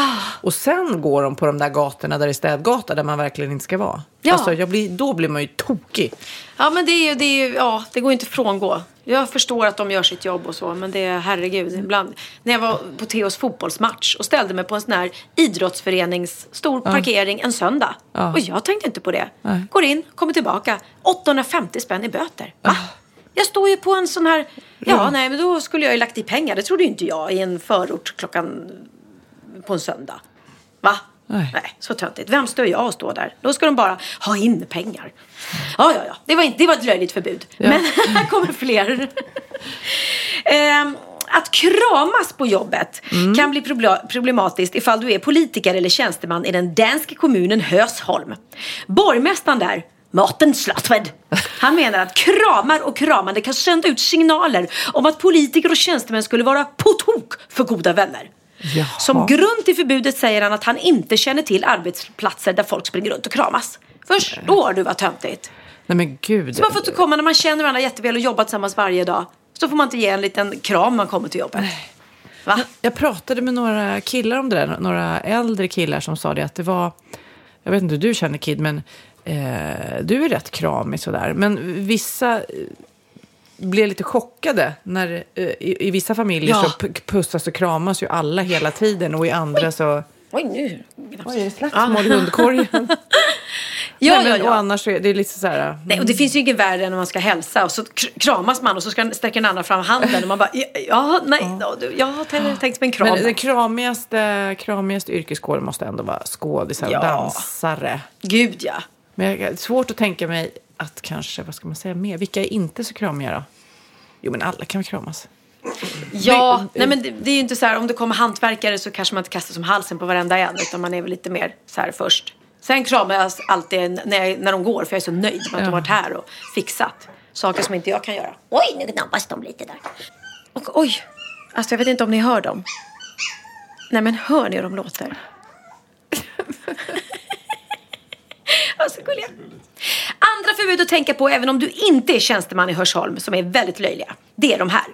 Och sen går de på de där gatorna där det är städgata där man verkligen inte ska vara. Ja. Alltså, jag blir, då blir man ju tokig. Ja, men det är det är ja, det går inte att frångå. Jag förstår att de gör sitt jobb och så, men det är herregud. Ibland, när jag var på Theos fotbollsmatch och ställde mig på en sån här idrottsförenings stor parkering en söndag. Och jag tänkte inte på det. Går in, kommer tillbaka. 850 spänn i böter. Va? Jag står ju på en sån här... Ja, nej, men då skulle jag ju lagt i pengar. Det trodde ju inte jag i en förort klockan... På en söndag. Va? Nej. Nej, så töntigt. Vem står jag och står där? Då ska de bara ha in pengar. Ja, ja, ja. Det var, inte, det var ett löjligt förbud. Men här kommer fler. Ehm, att kramas på jobbet kan bli problematiskt ifall du är politiker eller tjänsteman i den danska kommunen Hösholm. Borgmästaren där, Martin Slatved, han menar att kramar och kramande kan sända ut signaler om att politiker och tjänstemän skulle vara på tok för goda vänner. Jaha. Som grund till förbudet säger han att han inte känner till arbetsplatser där folk springer runt och kramas. Förstår du vad töntigt? Nej men gud. Så man får inte komma när man känner varandra jätteväl och jobbar tillsammans varje dag. Så får man inte ge en liten kram när man kommer till jobbet. Va? Jag pratade med några killar om det där, några äldre killar som sa det att det var, jag vet inte hur du känner Kid, men eh, du är rätt kramig sådär. Men vissa eh, blev lite chockade när eh, i, i vissa familjer Ja. så p- pussas och kramas ju alla hela tiden och i andra så... Oj, nu. Oj, är det slagsmål i hundkorgen? Ja, Nej, men, ja, Och ja. annars så är det lite så här... Nej, och det finns ju inget värre än när man ska hälsa och så kr- kramas man och så ska sträcker den andra fram handen och man bara, ja, nej, ja. jag har tänkt, tänkt mig en kram. Men den kramigaste, kramigaste yrkeskåren måste ändå vara skådisar och Ja. dansare. Gud ja. Men jag, det är svårt att tänka mig att kanske, vad ska man säga mer? Vilka är inte så kramiga då? Jo, men alla kan väl kramas? Ja, nej men det, det är ju inte så här om det kommer hantverkare så kanske man inte kastar som halsen på varenda en utan man är väl lite mer så här först. Sen kramar jag alltid när, jag, när de går för jag är så nöjd med att de har varit här och fixat saker som inte jag kan göra. Oj, nu gnabbar de lite där. Och oj, alltså jag vet inte om ni hör dem. Nej men hör ni hur de låter? Alltså gulliga. Andra förbud att tänka på även om du inte är tjänsteman i Hörsholm som är väldigt löjliga. Det är de här.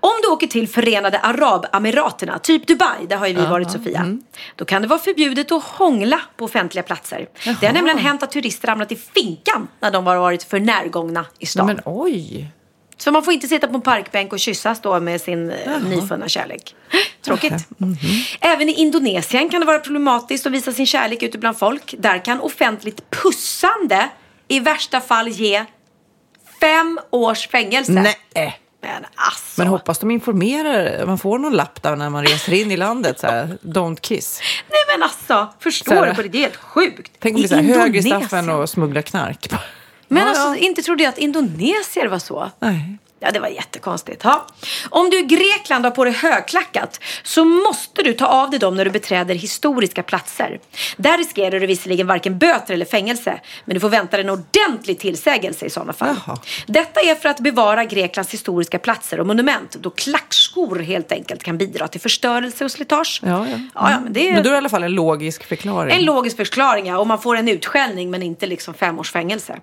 Om du åker till Förenade Arabemiraterna, typ Dubai, där har ju vi varit Sofia. Då kan det vara förbjudet att hångla på offentliga platser. Det har nämligen hänt att turister hamnat i finkan när de har varit för närgångna i stan. men oj! Så man får inte sitta på en parkbänk och kyssas då med sin eh, nyfunna kärlek. Tråkigt. Även i Indonesien kan det vara problematiskt att visa sin kärlek ute bland folk. Där kan offentligt pussande i värsta fall ge fem års fängelse. Nej! Men alltså. Men hoppas de informerar, man får någon lapp där när man reser in i landet, så här, don't kiss. Nej men alltså, Så förstår här- du på det? Det är helt sjukt. Tänk om det är högre straff än att smuggla knark. Men Ja, alltså, ja. inte trodde jag att indonesier var så. Nej. Ja, det var jättekonstigt. Ja. Om du i Grekland har på dig högklackat så måste du ta av dig dem när du beträder historiska platser. Där riskerar du visserligen varken böter eller fängelse, men du får vänta dig en ordentlig tillsägelse i sådana fall. Jaha. Detta är för att bevara Greklands historiska platser och monument, då klackskor helt enkelt kan bidra till förstörelse och slitage. Ja, ja. ja, ja men det är Men då är det i alla fall en logisk förklaring. en logisk förklaring, ja. Och man får en utskällning men inte liksom fem års fängelse.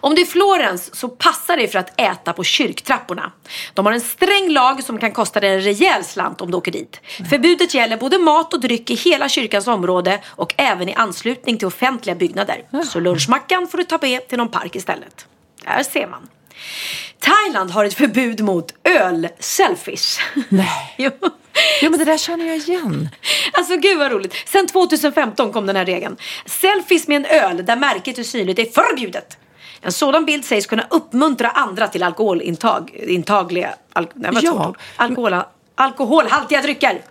Om du är Florens så passar det för att äta på kyrktrapporna. De har en sträng lag som kan kosta dig en rejäl slant om du åker dit. Förbudet gäller både mat och dryck i hela kyrkans område och även i anslutning till offentliga byggnader. Så lunchmackan får du ta med till någon park istället. Där ser man. Thailand har ett förbud mot öl-selfies. Nej. jo. Jo, men det där känner jag igen. Alltså gud vad roligt. Sen 2015 kom den här regeln. Selfies med en öl där märket är synligt är förbjudet. En sådan bild sägs kunna uppmuntra andra till alkoholintag, intagliga, al, nej, Ja. Alkohol, alkoholhaltiga drycker. Nej,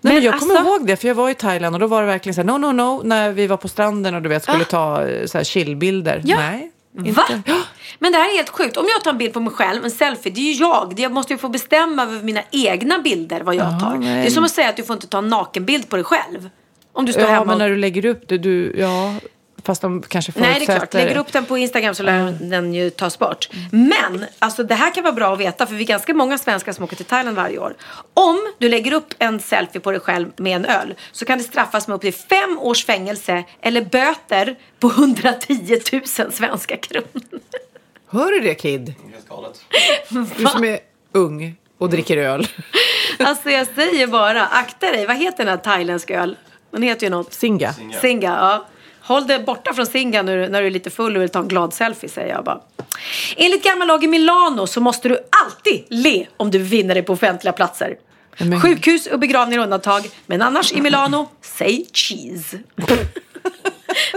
men Men jag kommer alltså- ihåg det, för jag var i Thailand och då var det verkligen så här, no, no, no, när vi var på stranden och du vet, skulle ta eh, så här chillbilder. Ah. Ja. Nej, inte. Va? Men det här är helt sjukt. Om jag tar en bild på mig själv, en selfie, det är ju jag. Jag måste ju få bestämma över mina egna bilder vad jag tar. nej. Det är som att säga att du får inte ta en nakenbild på dig själv. Om du står Ja, hemma men och... när du lägger upp det, du, ja, fast de kanske Nej, det är förutsätter... klart. Lägger upp den på Instagram så lär den ju tas bort. Men, alltså det här kan vara bra att veta för vi är ganska många svenskar som åker till Thailand varje år. Om du lägger upp en selfie på dig själv med en öl så kan det straffas med upp till fem års fängelse eller böter på 110 000 svenska kronor. Hör du det, Kid? Helt galet. Du som är ung och dricker öl. Alltså jag säger bara, akta dig. Vad heter den här thailändska öl? Den heter ju något. Singa. Singa, ja. Håll dig borta från Singa nu när du är lite full och vill ta en glad selfie, säger jag bara. Enligt gammal lag i Milano så måste du alltid le om du befinner dig på offentliga platser. Men- Sjukhus och begravningar undantag, men annars i Milano, say cheese.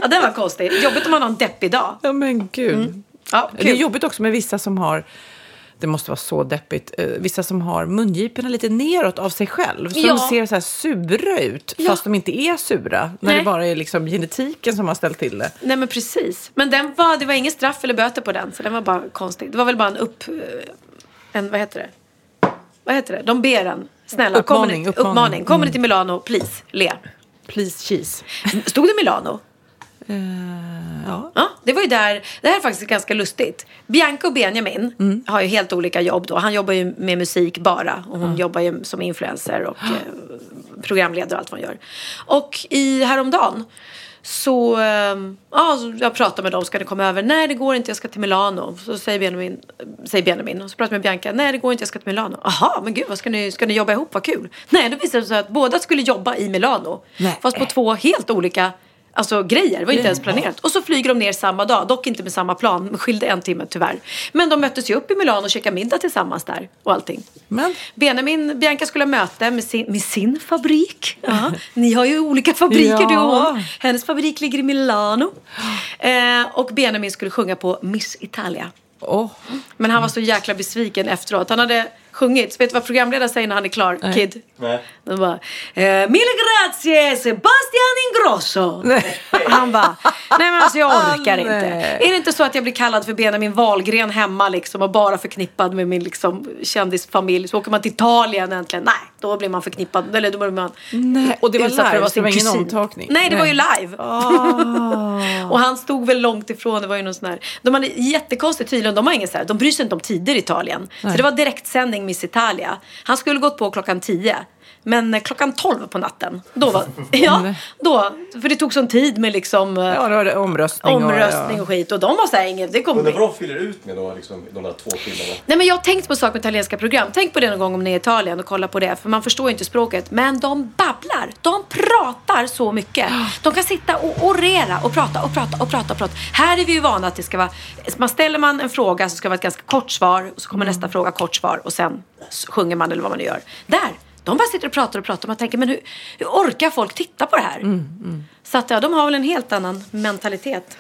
ja, den var konstig. Jobbigt om man har en deppig dag. Ja, men gud. Ja, Det är jobbigt också med vissa som har, det måste vara så deppigt, eh, vissa som har mungiporna lite neråt av sig själv. Så Ja. de ser så här sura ut, Ja. fast de inte är sura. När Nej. det bara är liksom genetiken som har ställt till det. Nej men precis. Men den var, det var ingen straff eller böter på den. Så den var bara konstig. Det var väl bara en upp... eh, En, vad heter det? Vad heter det? De ber en. Snälla, Uppmaning, kommer ni, uppmaning. uppmaning. Kommer ni till Milano, please, le. Please cheese. Stod det Milano? Ja. Ja, det var ju där. Det här är faktiskt ganska lustigt. Bianca och Benjamin Mm. har ju helt olika jobb då. Han jobbar ju med musik bara och hon jobbar ju som influencer och eh, programledare och allt vad hon gör. Och i häromdagen så, eh, ja, jag pratade med dem, ska ni komma över? Nej, det går inte, jag ska till Milano. Så säger Benjamin, säger Benjamin och så pratar jag med Bianca, nej det går inte, jag ska till Milano. Jaha, men gud, vad ska ni, ska ni jobba ihop, vad kul. Nej, då visade det sig att båda skulle jobba i Milano. Nej. Fast på två helt olika Alltså grejer, det var inte ens planerat. Och så flyger de ner samma dag, dock inte med samma plan, men skilde en timme tyvärr. Men de möttes ju upp i Milano och käkade middag tillsammans där och allting. Men Benjamin, Bianca skulle ha möte med sin, med sin fabrik. Ja. Ni har ju olika fabriker du och Ja. hon. Hennes fabrik ligger i Milano. Eh, och Benjamin skulle sjunga på Miss Italia. åh, Men han var så jäkla besviken efteråt. Han hade sjungit, så vet du vad programledaren säger när han är klar, Kid? Nej. De bara, eh, mille grazie Sebastian Ingrosso. Han bara, nej men alltså jag orkar inte. Nej. Är det inte så att jag blir kallad för Benjamin Wahlgren hemma liksom och bara förknippad med min liksom kändisfamilj. Så åker man till Italien äntligen, nej då blir man förknippad, eller då blir man Nej, och det var utsatt för live, att det var ingen kusin. omtagning? Nej det var ju Nej. live. och han stod väl långt ifrån, det var ju någon sån här. De hade jättekonstigt tydligen, de har ingen så här, de bryr sig inte om tider i Italien. Så det var direktsändning Miss Italia. Han skulle gått på klockan 10. Men eh, klockan 12 på natten, då var, ja, då, för det tog sån tid med liksom eh, Ja, det var det omröstning. omröstning och, och skit. Och de var såhär, inget, det kommer bli. vad de fyller ut med då, liksom, de där två timmarna. Nej men jag har tänkt på sak med italienska program. Tänk på det någon gång om ni är i Italien och kollar på det. För man förstår ju inte språket. Men de babblar. De pratar så mycket. De kan sitta och orera och prata och prata och prata och prata. Här är vi ju vana att det ska vara... Man ställer man en fråga så ska det vara ett ganska kort svar. Och så kommer nästa fråga, kort svar. Och sen sjunger man eller vad man nu gör. Där! De bara sitter och pratar och pratar. Man tänker, men hur, hur orkar folk titta på det här? Så att ja, de har väl en helt annan mentalitet.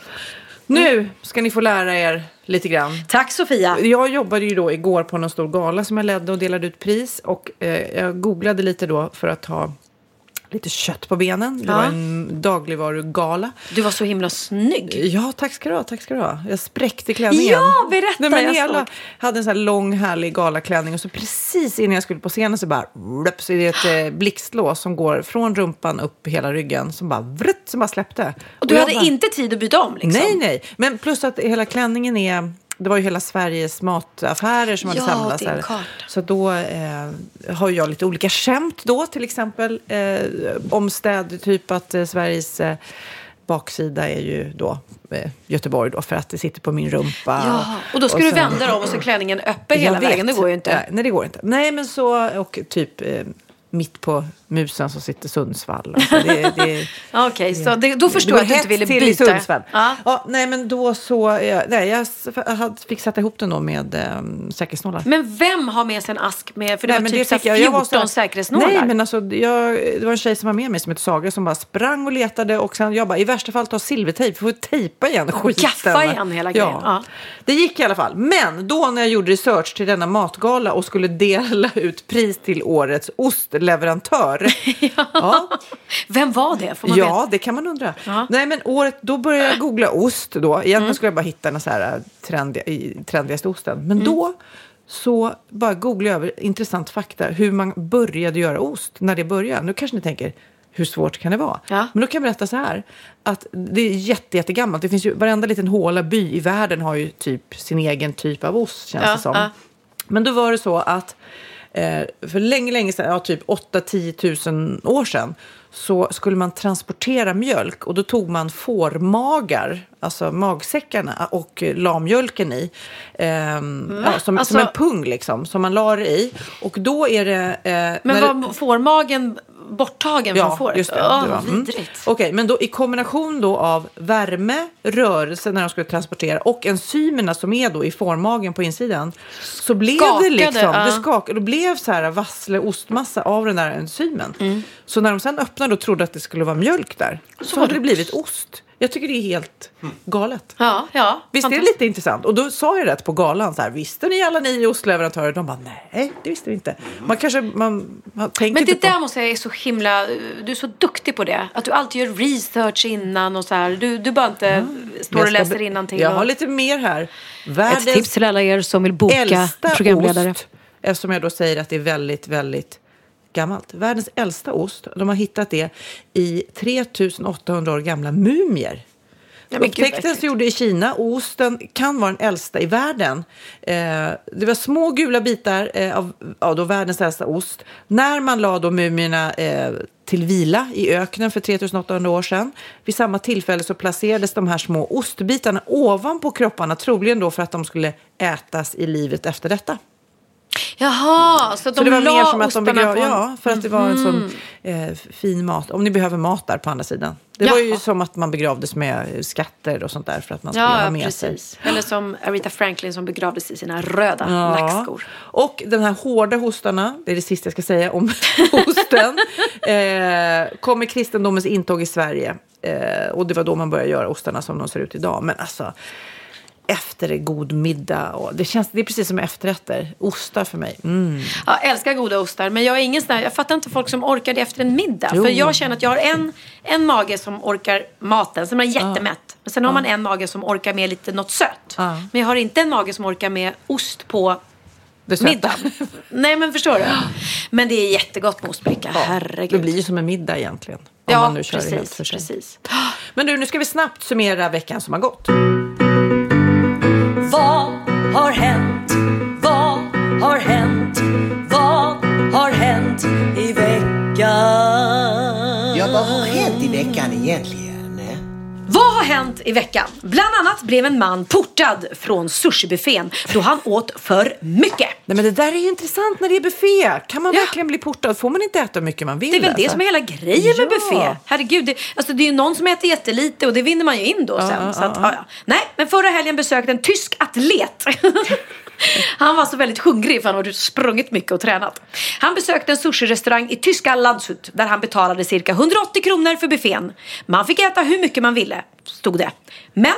Nu ska ni få lära er lite grann. Tack Sofia! Jag jobbade ju då igår på någon stor gala som jag ledde och delade ut pris. Och eh, jag googlade lite då för att ha lite kött på benen. Det var en dagligvarugala. Du var så himla snygg. Ja, tack ska du ha. Tack ska du ha. Jag spräckte klänningen. Ja, berätta, Nej, men jag hela, såg. hade en sån här lång härlig galaklänning och så precis innan jag skulle på scenen så bara rup, så är det ett eh, blixtlås som går från rumpan upp hela ryggen som bara vrutt, som bara släppte. Och du jag hade bara, inte tid att byta om liksom? Nej, nej. Men plus att hela klänningen är... Det var ju hela Sveriges mataffärer som hade Ja, samlats. här. karta. Så då eh, har jag lite olika skämt då, till exempel eh, om städer, typ att eh, Sveriges eh, baksida är ju då eh, Göteborg då, för att det sitter på min rumpa. Ja, och då ska och du sen- vända dig om och så är klänningen öppen hela vet. vägen. Det går ju inte. Nej, nej, det går inte. Nej, men så, och typ eh, mitt på musen så sitter Sundsvall. Alltså, det, det, Ja, Okej, så det, då förstår jag att du inte ville till byta. Sundsvall. Ja. Ja, nej, men då så... eh, Nej, jag hade, fick sätta ihop den då med eh, säkerhetsnålar. Men vem har med sig en ask med, för det Nej, var typ så här fick jag. Jag var 14 så- säkerhetsnålar. Nej, men alltså, jag, det var en tjej som var med mig som hette Saga som bara sprang och letade och sen jag bara i värsta fall ta silvertejp för att tejpa igen skiten. Gaffa igen hela grejen, ja. Det gick i alla fall. Men då när jag gjorde research till denna matgala och skulle dela ut pris till årets ostleverantör. ja. Vem var det? Får man Ja, veta? det kan man undra. Ja. Mm. Nej, men året, då började jag googla ost. Då. Egentligen skulle jag bara hitta den så här äh, trendiga, trendigaste osten. Mm. Men då så bara googlade jag över intressant fakta. Hur man började göra ost, när det började. Nu kanske ni tänker, hur svårt kan det vara? Ja. Men då kan jag berätta så här. Att det är jätte, jättegammalt. Det finns ju, varenda liten håla by i världen har ju typ sin egen typ av ost, känns Ja, det som. ja. Men då var det så att eh, för länge, länge sedan, ja, typ 8-10 tusen år sedan, så skulle man transportera mjölk och då tog man fårmagar, alltså magsäckarna och eh, la mjölken i. Ehm, ja, som, Alltså- som en pung liksom, som man la det i. Och då är det... Eh, Men när det- var fårmagen borttagen från fåret? just det. Åh, det var, mm. vidrigt. Okej, men då i kombination då av värme, rörelse när de skulle transportera och enzymerna som är då i fårmagen på insidan så blev Skakade, det liksom, ja. det skakade, det blev så här vassle ostmassa av den där enzymen. Mm. Så när de sen öppnade och trodde att det skulle vara mjölk där så, hade det blivit ost. Jag tycker det är helt galet. Ja, ja. Visst är det lite intressant? Och då sa jag rätt på galan så här, visste ni alla ni ostleverantörer? De bara, nej, det visste vi inte. Man kanske, man, man tänker Men inte det på... där måste jag är så himla... Du är så duktig på det. Att du alltid gör research innan och så här. Du, du bara inte står och läser innantill. Jag och... har lite mer här. Ett Världens tips till alla er som vill boka programledare. ost. Eftersom jag då säger att det är väldigt, väldigt gammalt. Världens äldsta ost. De har hittat det i 3800 år gamla mumier. Äckligt. som gjorde i Kina och osten kan vara den äldsta i världen. Eh, det var små gula bitar eh, av ja, då världens äldsta ost. När man la då mumierna eh, till vila i öknen för 3800 år sedan. Vid samma tillfälle så placerades de här små ostbitarna ovanpå kropparna, troligen då för att de skulle ätas i livet efter detta. Jaha, så, de Så det var la mer som att de ostarna begrav, på en- ja, för att det var en sån eh, fin mat. Om ni behöver mat där på andra sidan. Det var ju Jaha. som att man begravdes med skatter och sånt där för att man skulle ha Ja, med precis. sig. Eller som Aretha Franklin som begravdes i sina röda Ja. lackskor. Och den här hårda hostarna, det är det sista jag ska säga om hosten, eh, kom med kristendomens intåg i Sverige. Eh, och det var då man började göra ostarna som de ser ut idag. Men alltså, efter en god middag, och det, känns, det är precis som efterrätter. Ostar för mig. Mm. Jag älskar goda ostar, men jag är ingen sån här, jag fattar inte folk som orkar det efter en middag. Jo. För jag känner att jag har en, en mage som orkar maten, sen är man jättemätt. Men sen har man en mage som orkar med lite något sött. Ja. Men jag har inte en mage som orkar med ost på middagen. Nej men förstår du? Men det är jättegott med ostbricka, herregud. Det blir ju som en middag egentligen. Om ja, man nu kör det helt precis, för sig. precis. Men du, nu ska vi snabbt summera veckan som har gått. Vad har hänt? Vad har hänt? Vad har hänt i veckan? Ja, vad har hänt i veckan egentligen? Vad har hänt i veckan? Bland annat blev en man portad från sushibuffén då han åt för mycket. Nej, men det där är ju intressant när det är buffé. Kan man Ja. verkligen bli portad? Får man inte äta hur mycket man vill? Det är väl det alltså? som är hela grejen med Ja. buffé. Herregud, det, alltså det är ju någon som äter jättelite och det vinner man ju in då sen. ja, så att, ja. ja. Nej, men förra helgen besökte en tysk atlet. Han var så väldigt hungrig för han hade sprungit mycket och tränat. Han besökte en sushi-restaurang i tyska Landshut där han betalade cirka 180 kronor för buffén. Man fick äta hur mycket man ville, stod det. Men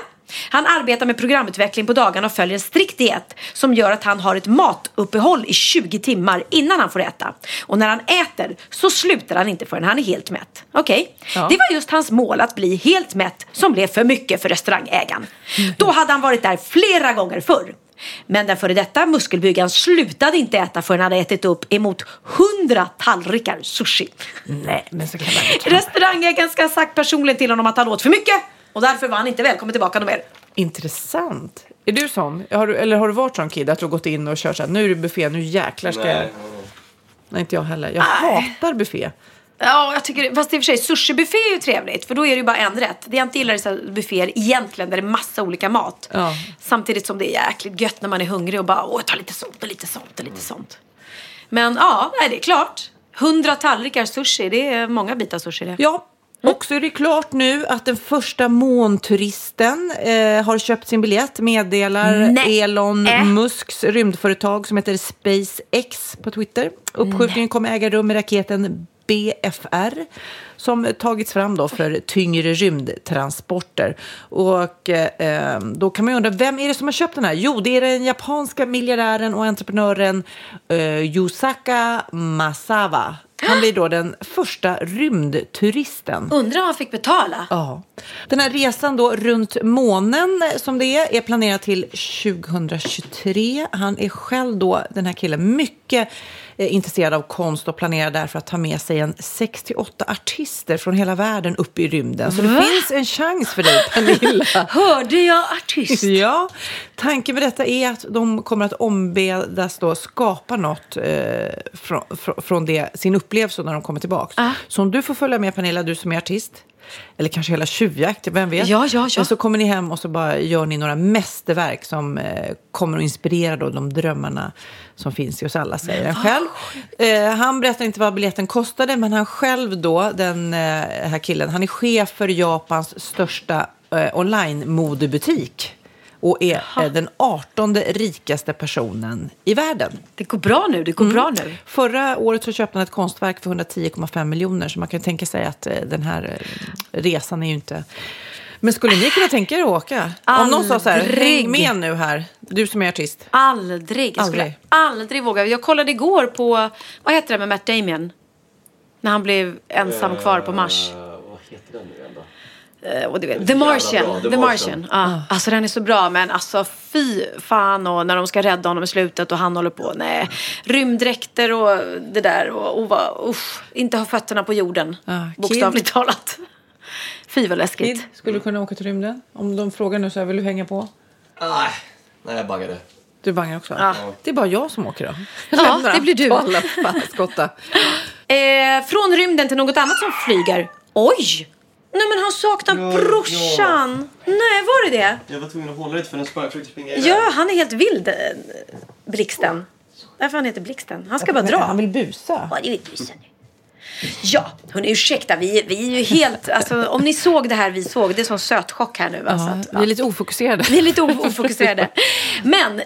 Han arbetar med programutveckling på dagarna och följer en strikt diet som gör att han har ett matuppehåll i 20 timmar innan han får äta. Och när han äter så slutar han inte förrän han är helt mätt. Okej, Ja. det var just hans mål att bli helt mätt som blev för mycket för restaurangägaren. Då hade han varit där flera gånger förr. Men den före detta muskelbyggaren slutade inte äta förrän han hade ätit upp emot 100 tallrikar sushi. Nej, men så kan man inte. Restaurangägaren ska ha sagt personligen till honom att han åt för mycket och därför var han inte välkommen tillbaka någon mer. Intressant. Är du sån? Har du, eller har du varit sån kid att du har gått in och kört så här, nu är det buffé, nu jäklar ska jag... Nej, inte jag heller. Jag hatar buffé. Ja, jag tycker, fast i och för sig sushibuffé är ju trevligt för då är det ju bara en rätt. Det jag inte gillar är bufféer egentligen där det är massa olika mat. Ja. Samtidigt som det är jäkligt gött när man är hungrig och bara åh, ta lite sånt och lite sånt och lite sånt. Men ja, nej, det är klart. 100 tallrikar sushi, det är många bitar sushi det. Ja, och så är det klart nu att den första månturisten eh, har köpt sin biljett, meddelar Nej. Elon Äh. Musks rymdföretag som heter SpaceX på Twitter. Uppskjutningen kommer äga rum med raketen BFR som tagits fram då för tyngre rymdtransporter. Och eh, då kan man ju undra, vem är det som har köpt den här? Jo, det är den japanska miljardären och entreprenören eh, Yusaka Masawa. Han blir då den första rymdturisten. Undrar om han fick betala? Ja. Den här resan då runt månen som det är, är planerad till 2023. Han är själv då, den här killen, mycket intresserad av konst och planerar därför att ta med sig en 68 artister från hela världen upp i rymden. Så det Va? finns en chans för dig, Pernilla. Hörde jag artist? Ja, tanken med detta är att de kommer att ombedas då skapa något eh, från, från, det, sin upplevelse när de kommer tillbaka. Så om du får följa med Pernilla, du som är artist, eller kanske hela tjuvjakt, vem vet? Ja, ja, ja. Så kommer ni hem och så bara gör ni några mästerverk som eh, kommer att inspirera då de drömmarna som finns i oss alla, säger han själv. Eh, han berättar inte vad biljetten kostade, men han själv då, den eh, här killen, han är chef för Japans största eh, online-modebutik och är eh, den 18 rikaste personen i världen. Det går bra nu, det går Mm. bra nu. Förra året så köpte han ett konstverk för 110,5 miljoner så man kan tänka sig att eh, den här eh, resan är ju inte... Men skulle ni kunna tänka er att åka? Om någon sa så här, Aldrig. häng med nu här, du som är artist. Aldrig. Jag skulle Aldrig. aldrig våga. Jag kollade igår på, vad heter det med Matt Damon? När han blev ensam kvar på Mars. Vad heter den nu igen då? Eh, och du vet, The Martian. The, The Martian. Ja. Alltså den är så bra men alltså fy fan och när de ska rädda honom i slutet och han håller på. Nej, rymddräkter och det där och, och vad, usch, inte ha fötterna på jorden. Ja, Bokstavligt Kid. talat. Fy vad läskigt. Kid, skulle du kunna åka till rymden? Om de frågar nu så här, vill du hänga på? Nej, nej jag bangade. Du bangar också? Ja. Det är bara jag som åker då. Ja, det blir du. alla skotta. Eh, från rymden till något annat som flyger. Oj! Nej men han saknar Ja, brorsan. Nej, var det det? Jag var tvungen att hålla lite för den sprang, försökte springa iväg. Ja, han är helt vild, eh, Blixten. Därför han heter Blixten. Han ska bara dra. Han vill busa. Ja, det vill busa nu. Ja, hörni ursäkta, vi, vi är ju helt, alltså om ni såg det här vi såg, det är sån sötchock här nu. Alltså, Ja, att, vi är lite ofokuserade. vi är lite ofokuserade. Men eh,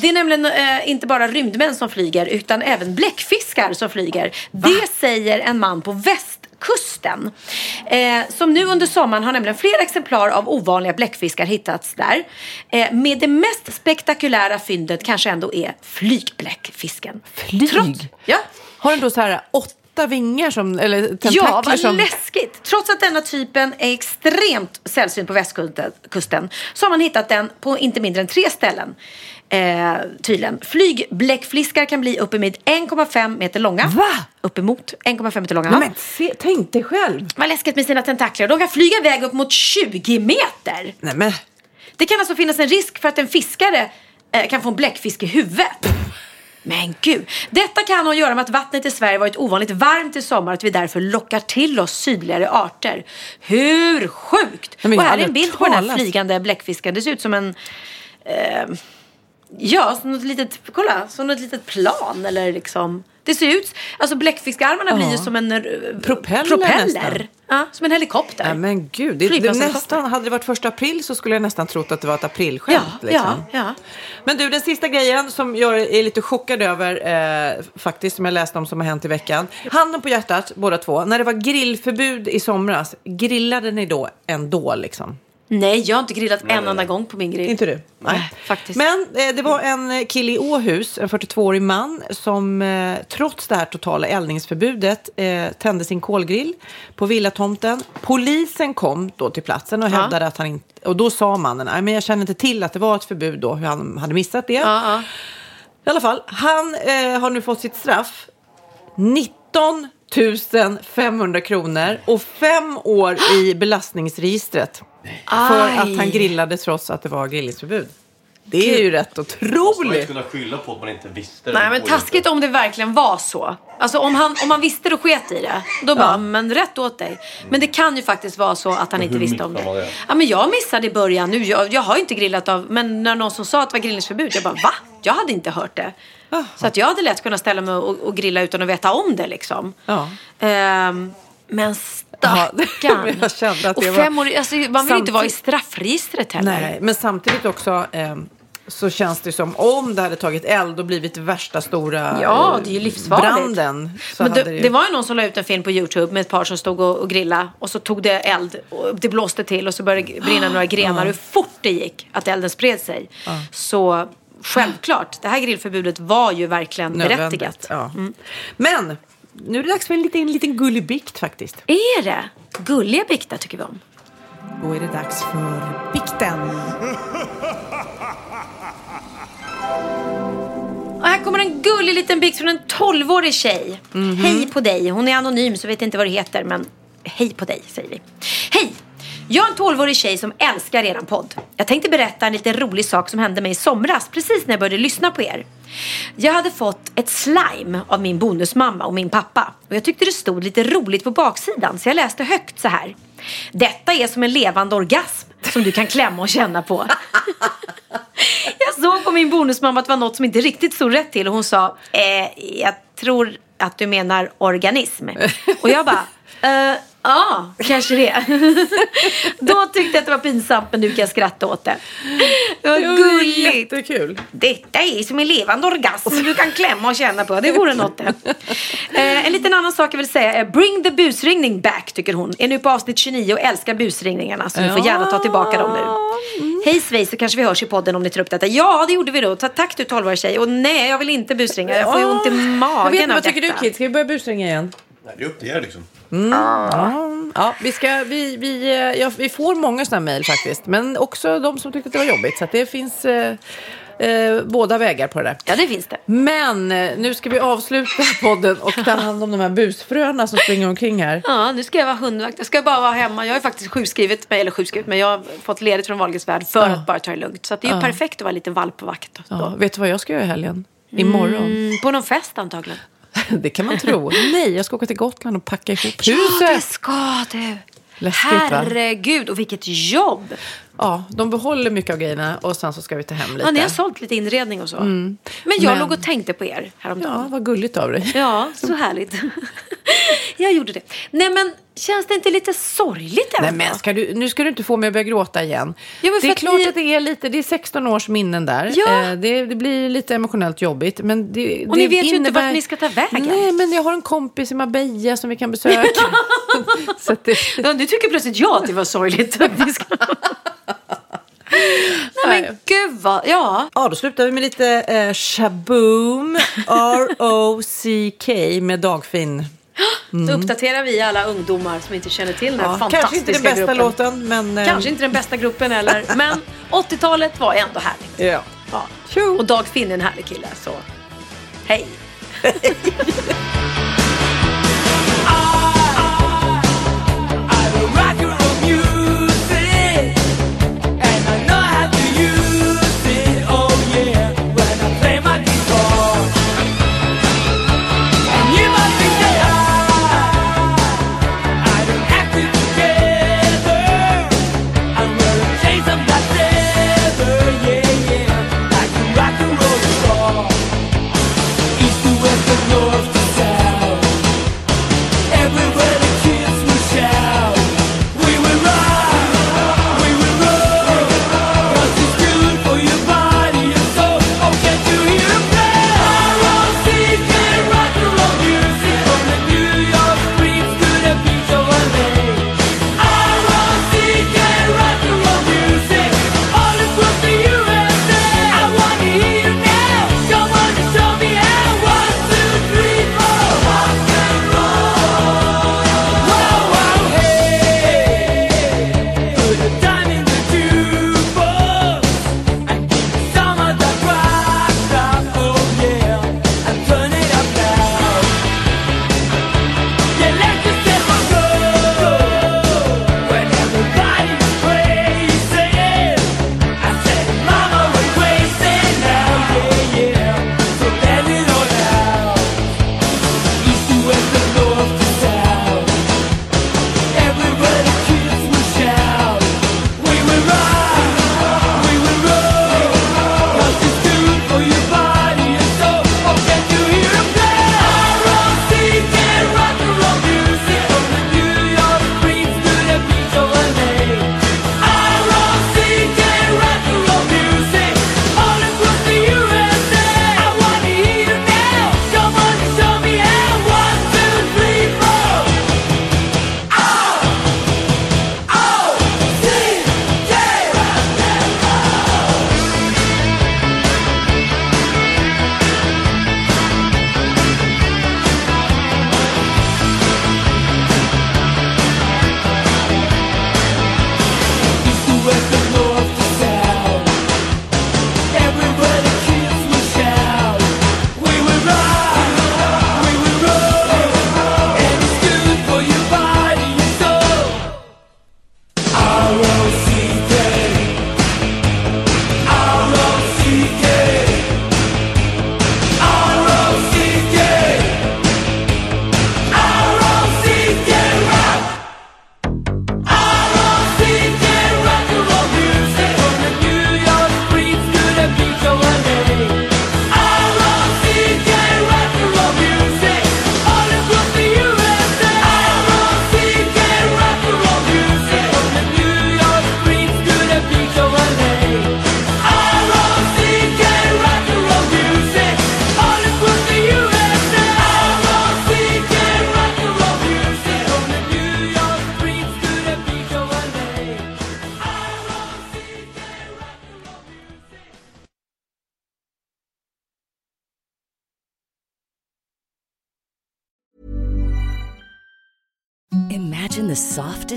det är nämligen eh, inte bara rymdmän som flyger utan även bläckfiskar som flyger. Det säger en man på västkusten. Eh, som nu under sommaren har nämligen flera exemplar av ovanliga bläckfiskar hittats där. Eh, med det mest spektakulära fyndet kanske ändå är flygbläckfisken. Flyg? Trots, ja. Har den då så här åtta vingar som, eller tentakler Ja, vad som... läskigt! Trots att denna typen är extremt sällsynt på västkusten kusten, så har man hittat den på inte mindre än tre ställen. Eh, tydligen. Flygbläckfiskar kan bli uppemot 1,5 meter långa. Va? Uppemot 1,5 meter långa. Nej, men se, tänk dig själv. Vad läskigt med sina tentakler. De kan flyga iväg upp mot 20 meter. Nej, men Det kan alltså finnas en risk för att en fiskare eh, kan få en bläckfisk i huvudet. Men gud, detta kan ha att göra med att vattnet i Sverige varit ovanligt varmt i sommar och att vi därför lockar till oss sydligare arter. Hur sjukt! Och här är en bild aldrig på den här talat. flygande bläckfisken. Det ser ut som en... Eh, ja, som något litet... Kolla, som något litet plan eller liksom... Det ser ut... Alltså bläckfiskarmarna blir ju som en... eh, Propeller propeller. Ja, som en helikopter. Nej, men gud, det, det, nästan, hade det varit första april så skulle jag nästan trott att det var ett aprilskämt. Ja, liksom. ja, ja. Men du, den sista grejen som jag är lite chockad över, eh, faktiskt, som jag läste om som har hänt i veckan. Handen på hjärtat, båda två. När det var grillförbud i somras, grillade ni då ändå liksom? Nej, jag har inte grillat en enda gång på min grill. Inte du? Nej, faktiskt. Men eh, det var en kille i Åhus, en 42-årig man, som eh, trots det här totala eldningsförbudet eh, tände sin kolgrill på villatomten. Polisen kom då till platsen och Ja. hävdade att han inte... Och då sa mannen, nej men jag känner inte till att det var ett förbud då, hur han hade missat det. Ja, ja. I alla fall, han eh, har nu fått sitt straff. 19 500 kronor och fem år i belastningsregistret. För Aj. att han grillade trots att det var grillningsförbud. Det är ju rätt Måste man ju otroligt. kunna skylla på att man inte visste Nej, men taskigt om det verkligen var så. Alltså om han, om han visste det och sket i det, då bara, men rätt åt dig. Men det kan ju faktiskt vara så att han inte visste om det. det? Ja, men jag missade i början nu. Jag, jag har ju inte grillat av, men när någon som sa att det var grillningsförbud, jag bara, va? Jag hade inte hört det. Så att jag hade lätt kunnat ställa mig och, och grilla utan att veta om det liksom. Ja. Ehm, men Ja, stackarn. jag kände att och det var- fem år, alltså, man vill ju inte vara i Samtidigt- straffregistret heller. Nej, men samtidigt också eh, så känns det som om det hade tagit eld och blivit värsta stora Ja, eh, det är ju livsfarligt. branden. Det, det, ju- det var ju någon som la ut en film på Youtube med ett par som stod och, och grillade och så tog det eld och det blåste till och så började det brinna några grenar. Hur fort det gick att elden spred sig. Så självklart, det här grillförbudet var ju verkligen Nödvändigt, berättigat. Ja. Men nu är det dags för en liten, en liten gullig bikt faktiskt. Är det? Gulliga biktar tycker vi om. Då är det dags för bikten. Och här kommer en gullig liten bikt från en 12-årig tjej. Hej på dig. Hon är anonym så vet inte vad det heter men hej på dig säger vi. Hej! Jag är en 12-årig tjej som älskar eran podd. Jag tänkte berätta en lite rolig sak som hände mig i somras precis när jag började lyssna på er. Jag hade fått ett slime av min bonusmamma och min pappa. Och jag tyckte det stod lite roligt på baksidan så jag läste högt så här. Detta är som en levande orgasm som du kan klämma och känna på. Jag såg på min bonusmamma att det var något som inte riktigt stod rätt till och hon sa eh, jag tror att du menar organism. Och jag bara eh, Ja, kanske det. Då tyckte jag att det var pinsamt men nu kan jag skratta åt det. Det var gulligt. Jättekul. Detta är som en levande orgasm du kan klämma och känna på. Det vore något det. Eh, en liten annan sak jag vill säga är Bring the busringning back tycker hon. Är nu på avsnitt 29 och älskar busringningarna så ni får gärna ta tillbaka dem nu. Hej Svej så kanske vi hörs i podden om ni tar upp detta. Ja det gjorde vi då. Ta- Tack du 12 tjej. Och nej jag vill inte busringa. Jag får ju ont i Jag magen vet inte, av vad tycker detta. du Kid? Ska vi börja busringa igen? Nej, det är upp till er liksom. Ja, vi, ska, vi, vi, eh, ja, vi får många sådana mejl faktiskt. Men också de som tyckte att det var jobbigt. Så att det finns eh, eh, båda vägar på det där. Ja det finns det. Men eh, nu ska vi avsluta podden och ta hand om de här busfröna som springer omkring här. Ja, nu ska jag vara hundvakt. Jag ska bara vara hemma. Jag har ju faktiskt sjukskrivit mig, eller sjukskrivit mig. Jag har fått ledigt från Wahlgrens värld för att bara ta det lugnt. Så att det är ju Ja. perfekt att vara lite valp på vakt. Då. Ja, vet du vad jag ska göra i helgen? Imorgon. Mm, på någon fest antagligen. Det kan man tro. Nej, jag ska åka till Gotland och packa ihop Ja, det huset. ska du. Läskigt, va? Herregud, och vilket jobb. Ja, de behåller mycket av grejerna och sen så ska vi ta hem lite. Ja, ni har sålt lite inredning och så. Men jag Men- låg och tänkte på er Ja, häromdagen. vad gulligt av dig. Ja, så härligt. jag gjorde det. Nej, men känns det inte lite sorgligt? Nej men ska du, nu ska du inte få mig att börja gråta igen. Ja, det är att klart ni- att det är lite, det är 16 års minnen där. Ja. Eh, det, det blir lite emotionellt jobbigt. Men det, Och det ni vet ju inte innebär- vart ni ska ta vägen. Nej men jag har en kompis i Marbella som vi kan besöka. Så det, Ja, nu tycker plötsligt jag att det var sorgligt. Nej, men gud vad... Ja. ja, då slutar vi med lite eh, Shaboom, R-O-C-K med Dagfin. Då uppdaterar vi alla ungdomar som inte känner till den här Ja, fantastiska kanske inte den bästa gruppen. låten men... eh, Kanske inte den bästa gruppen heller. Men 80-talet var ändå härligt. Ja. Ja. Tjo. Och Dag Finn är en härlig kille. Så hej.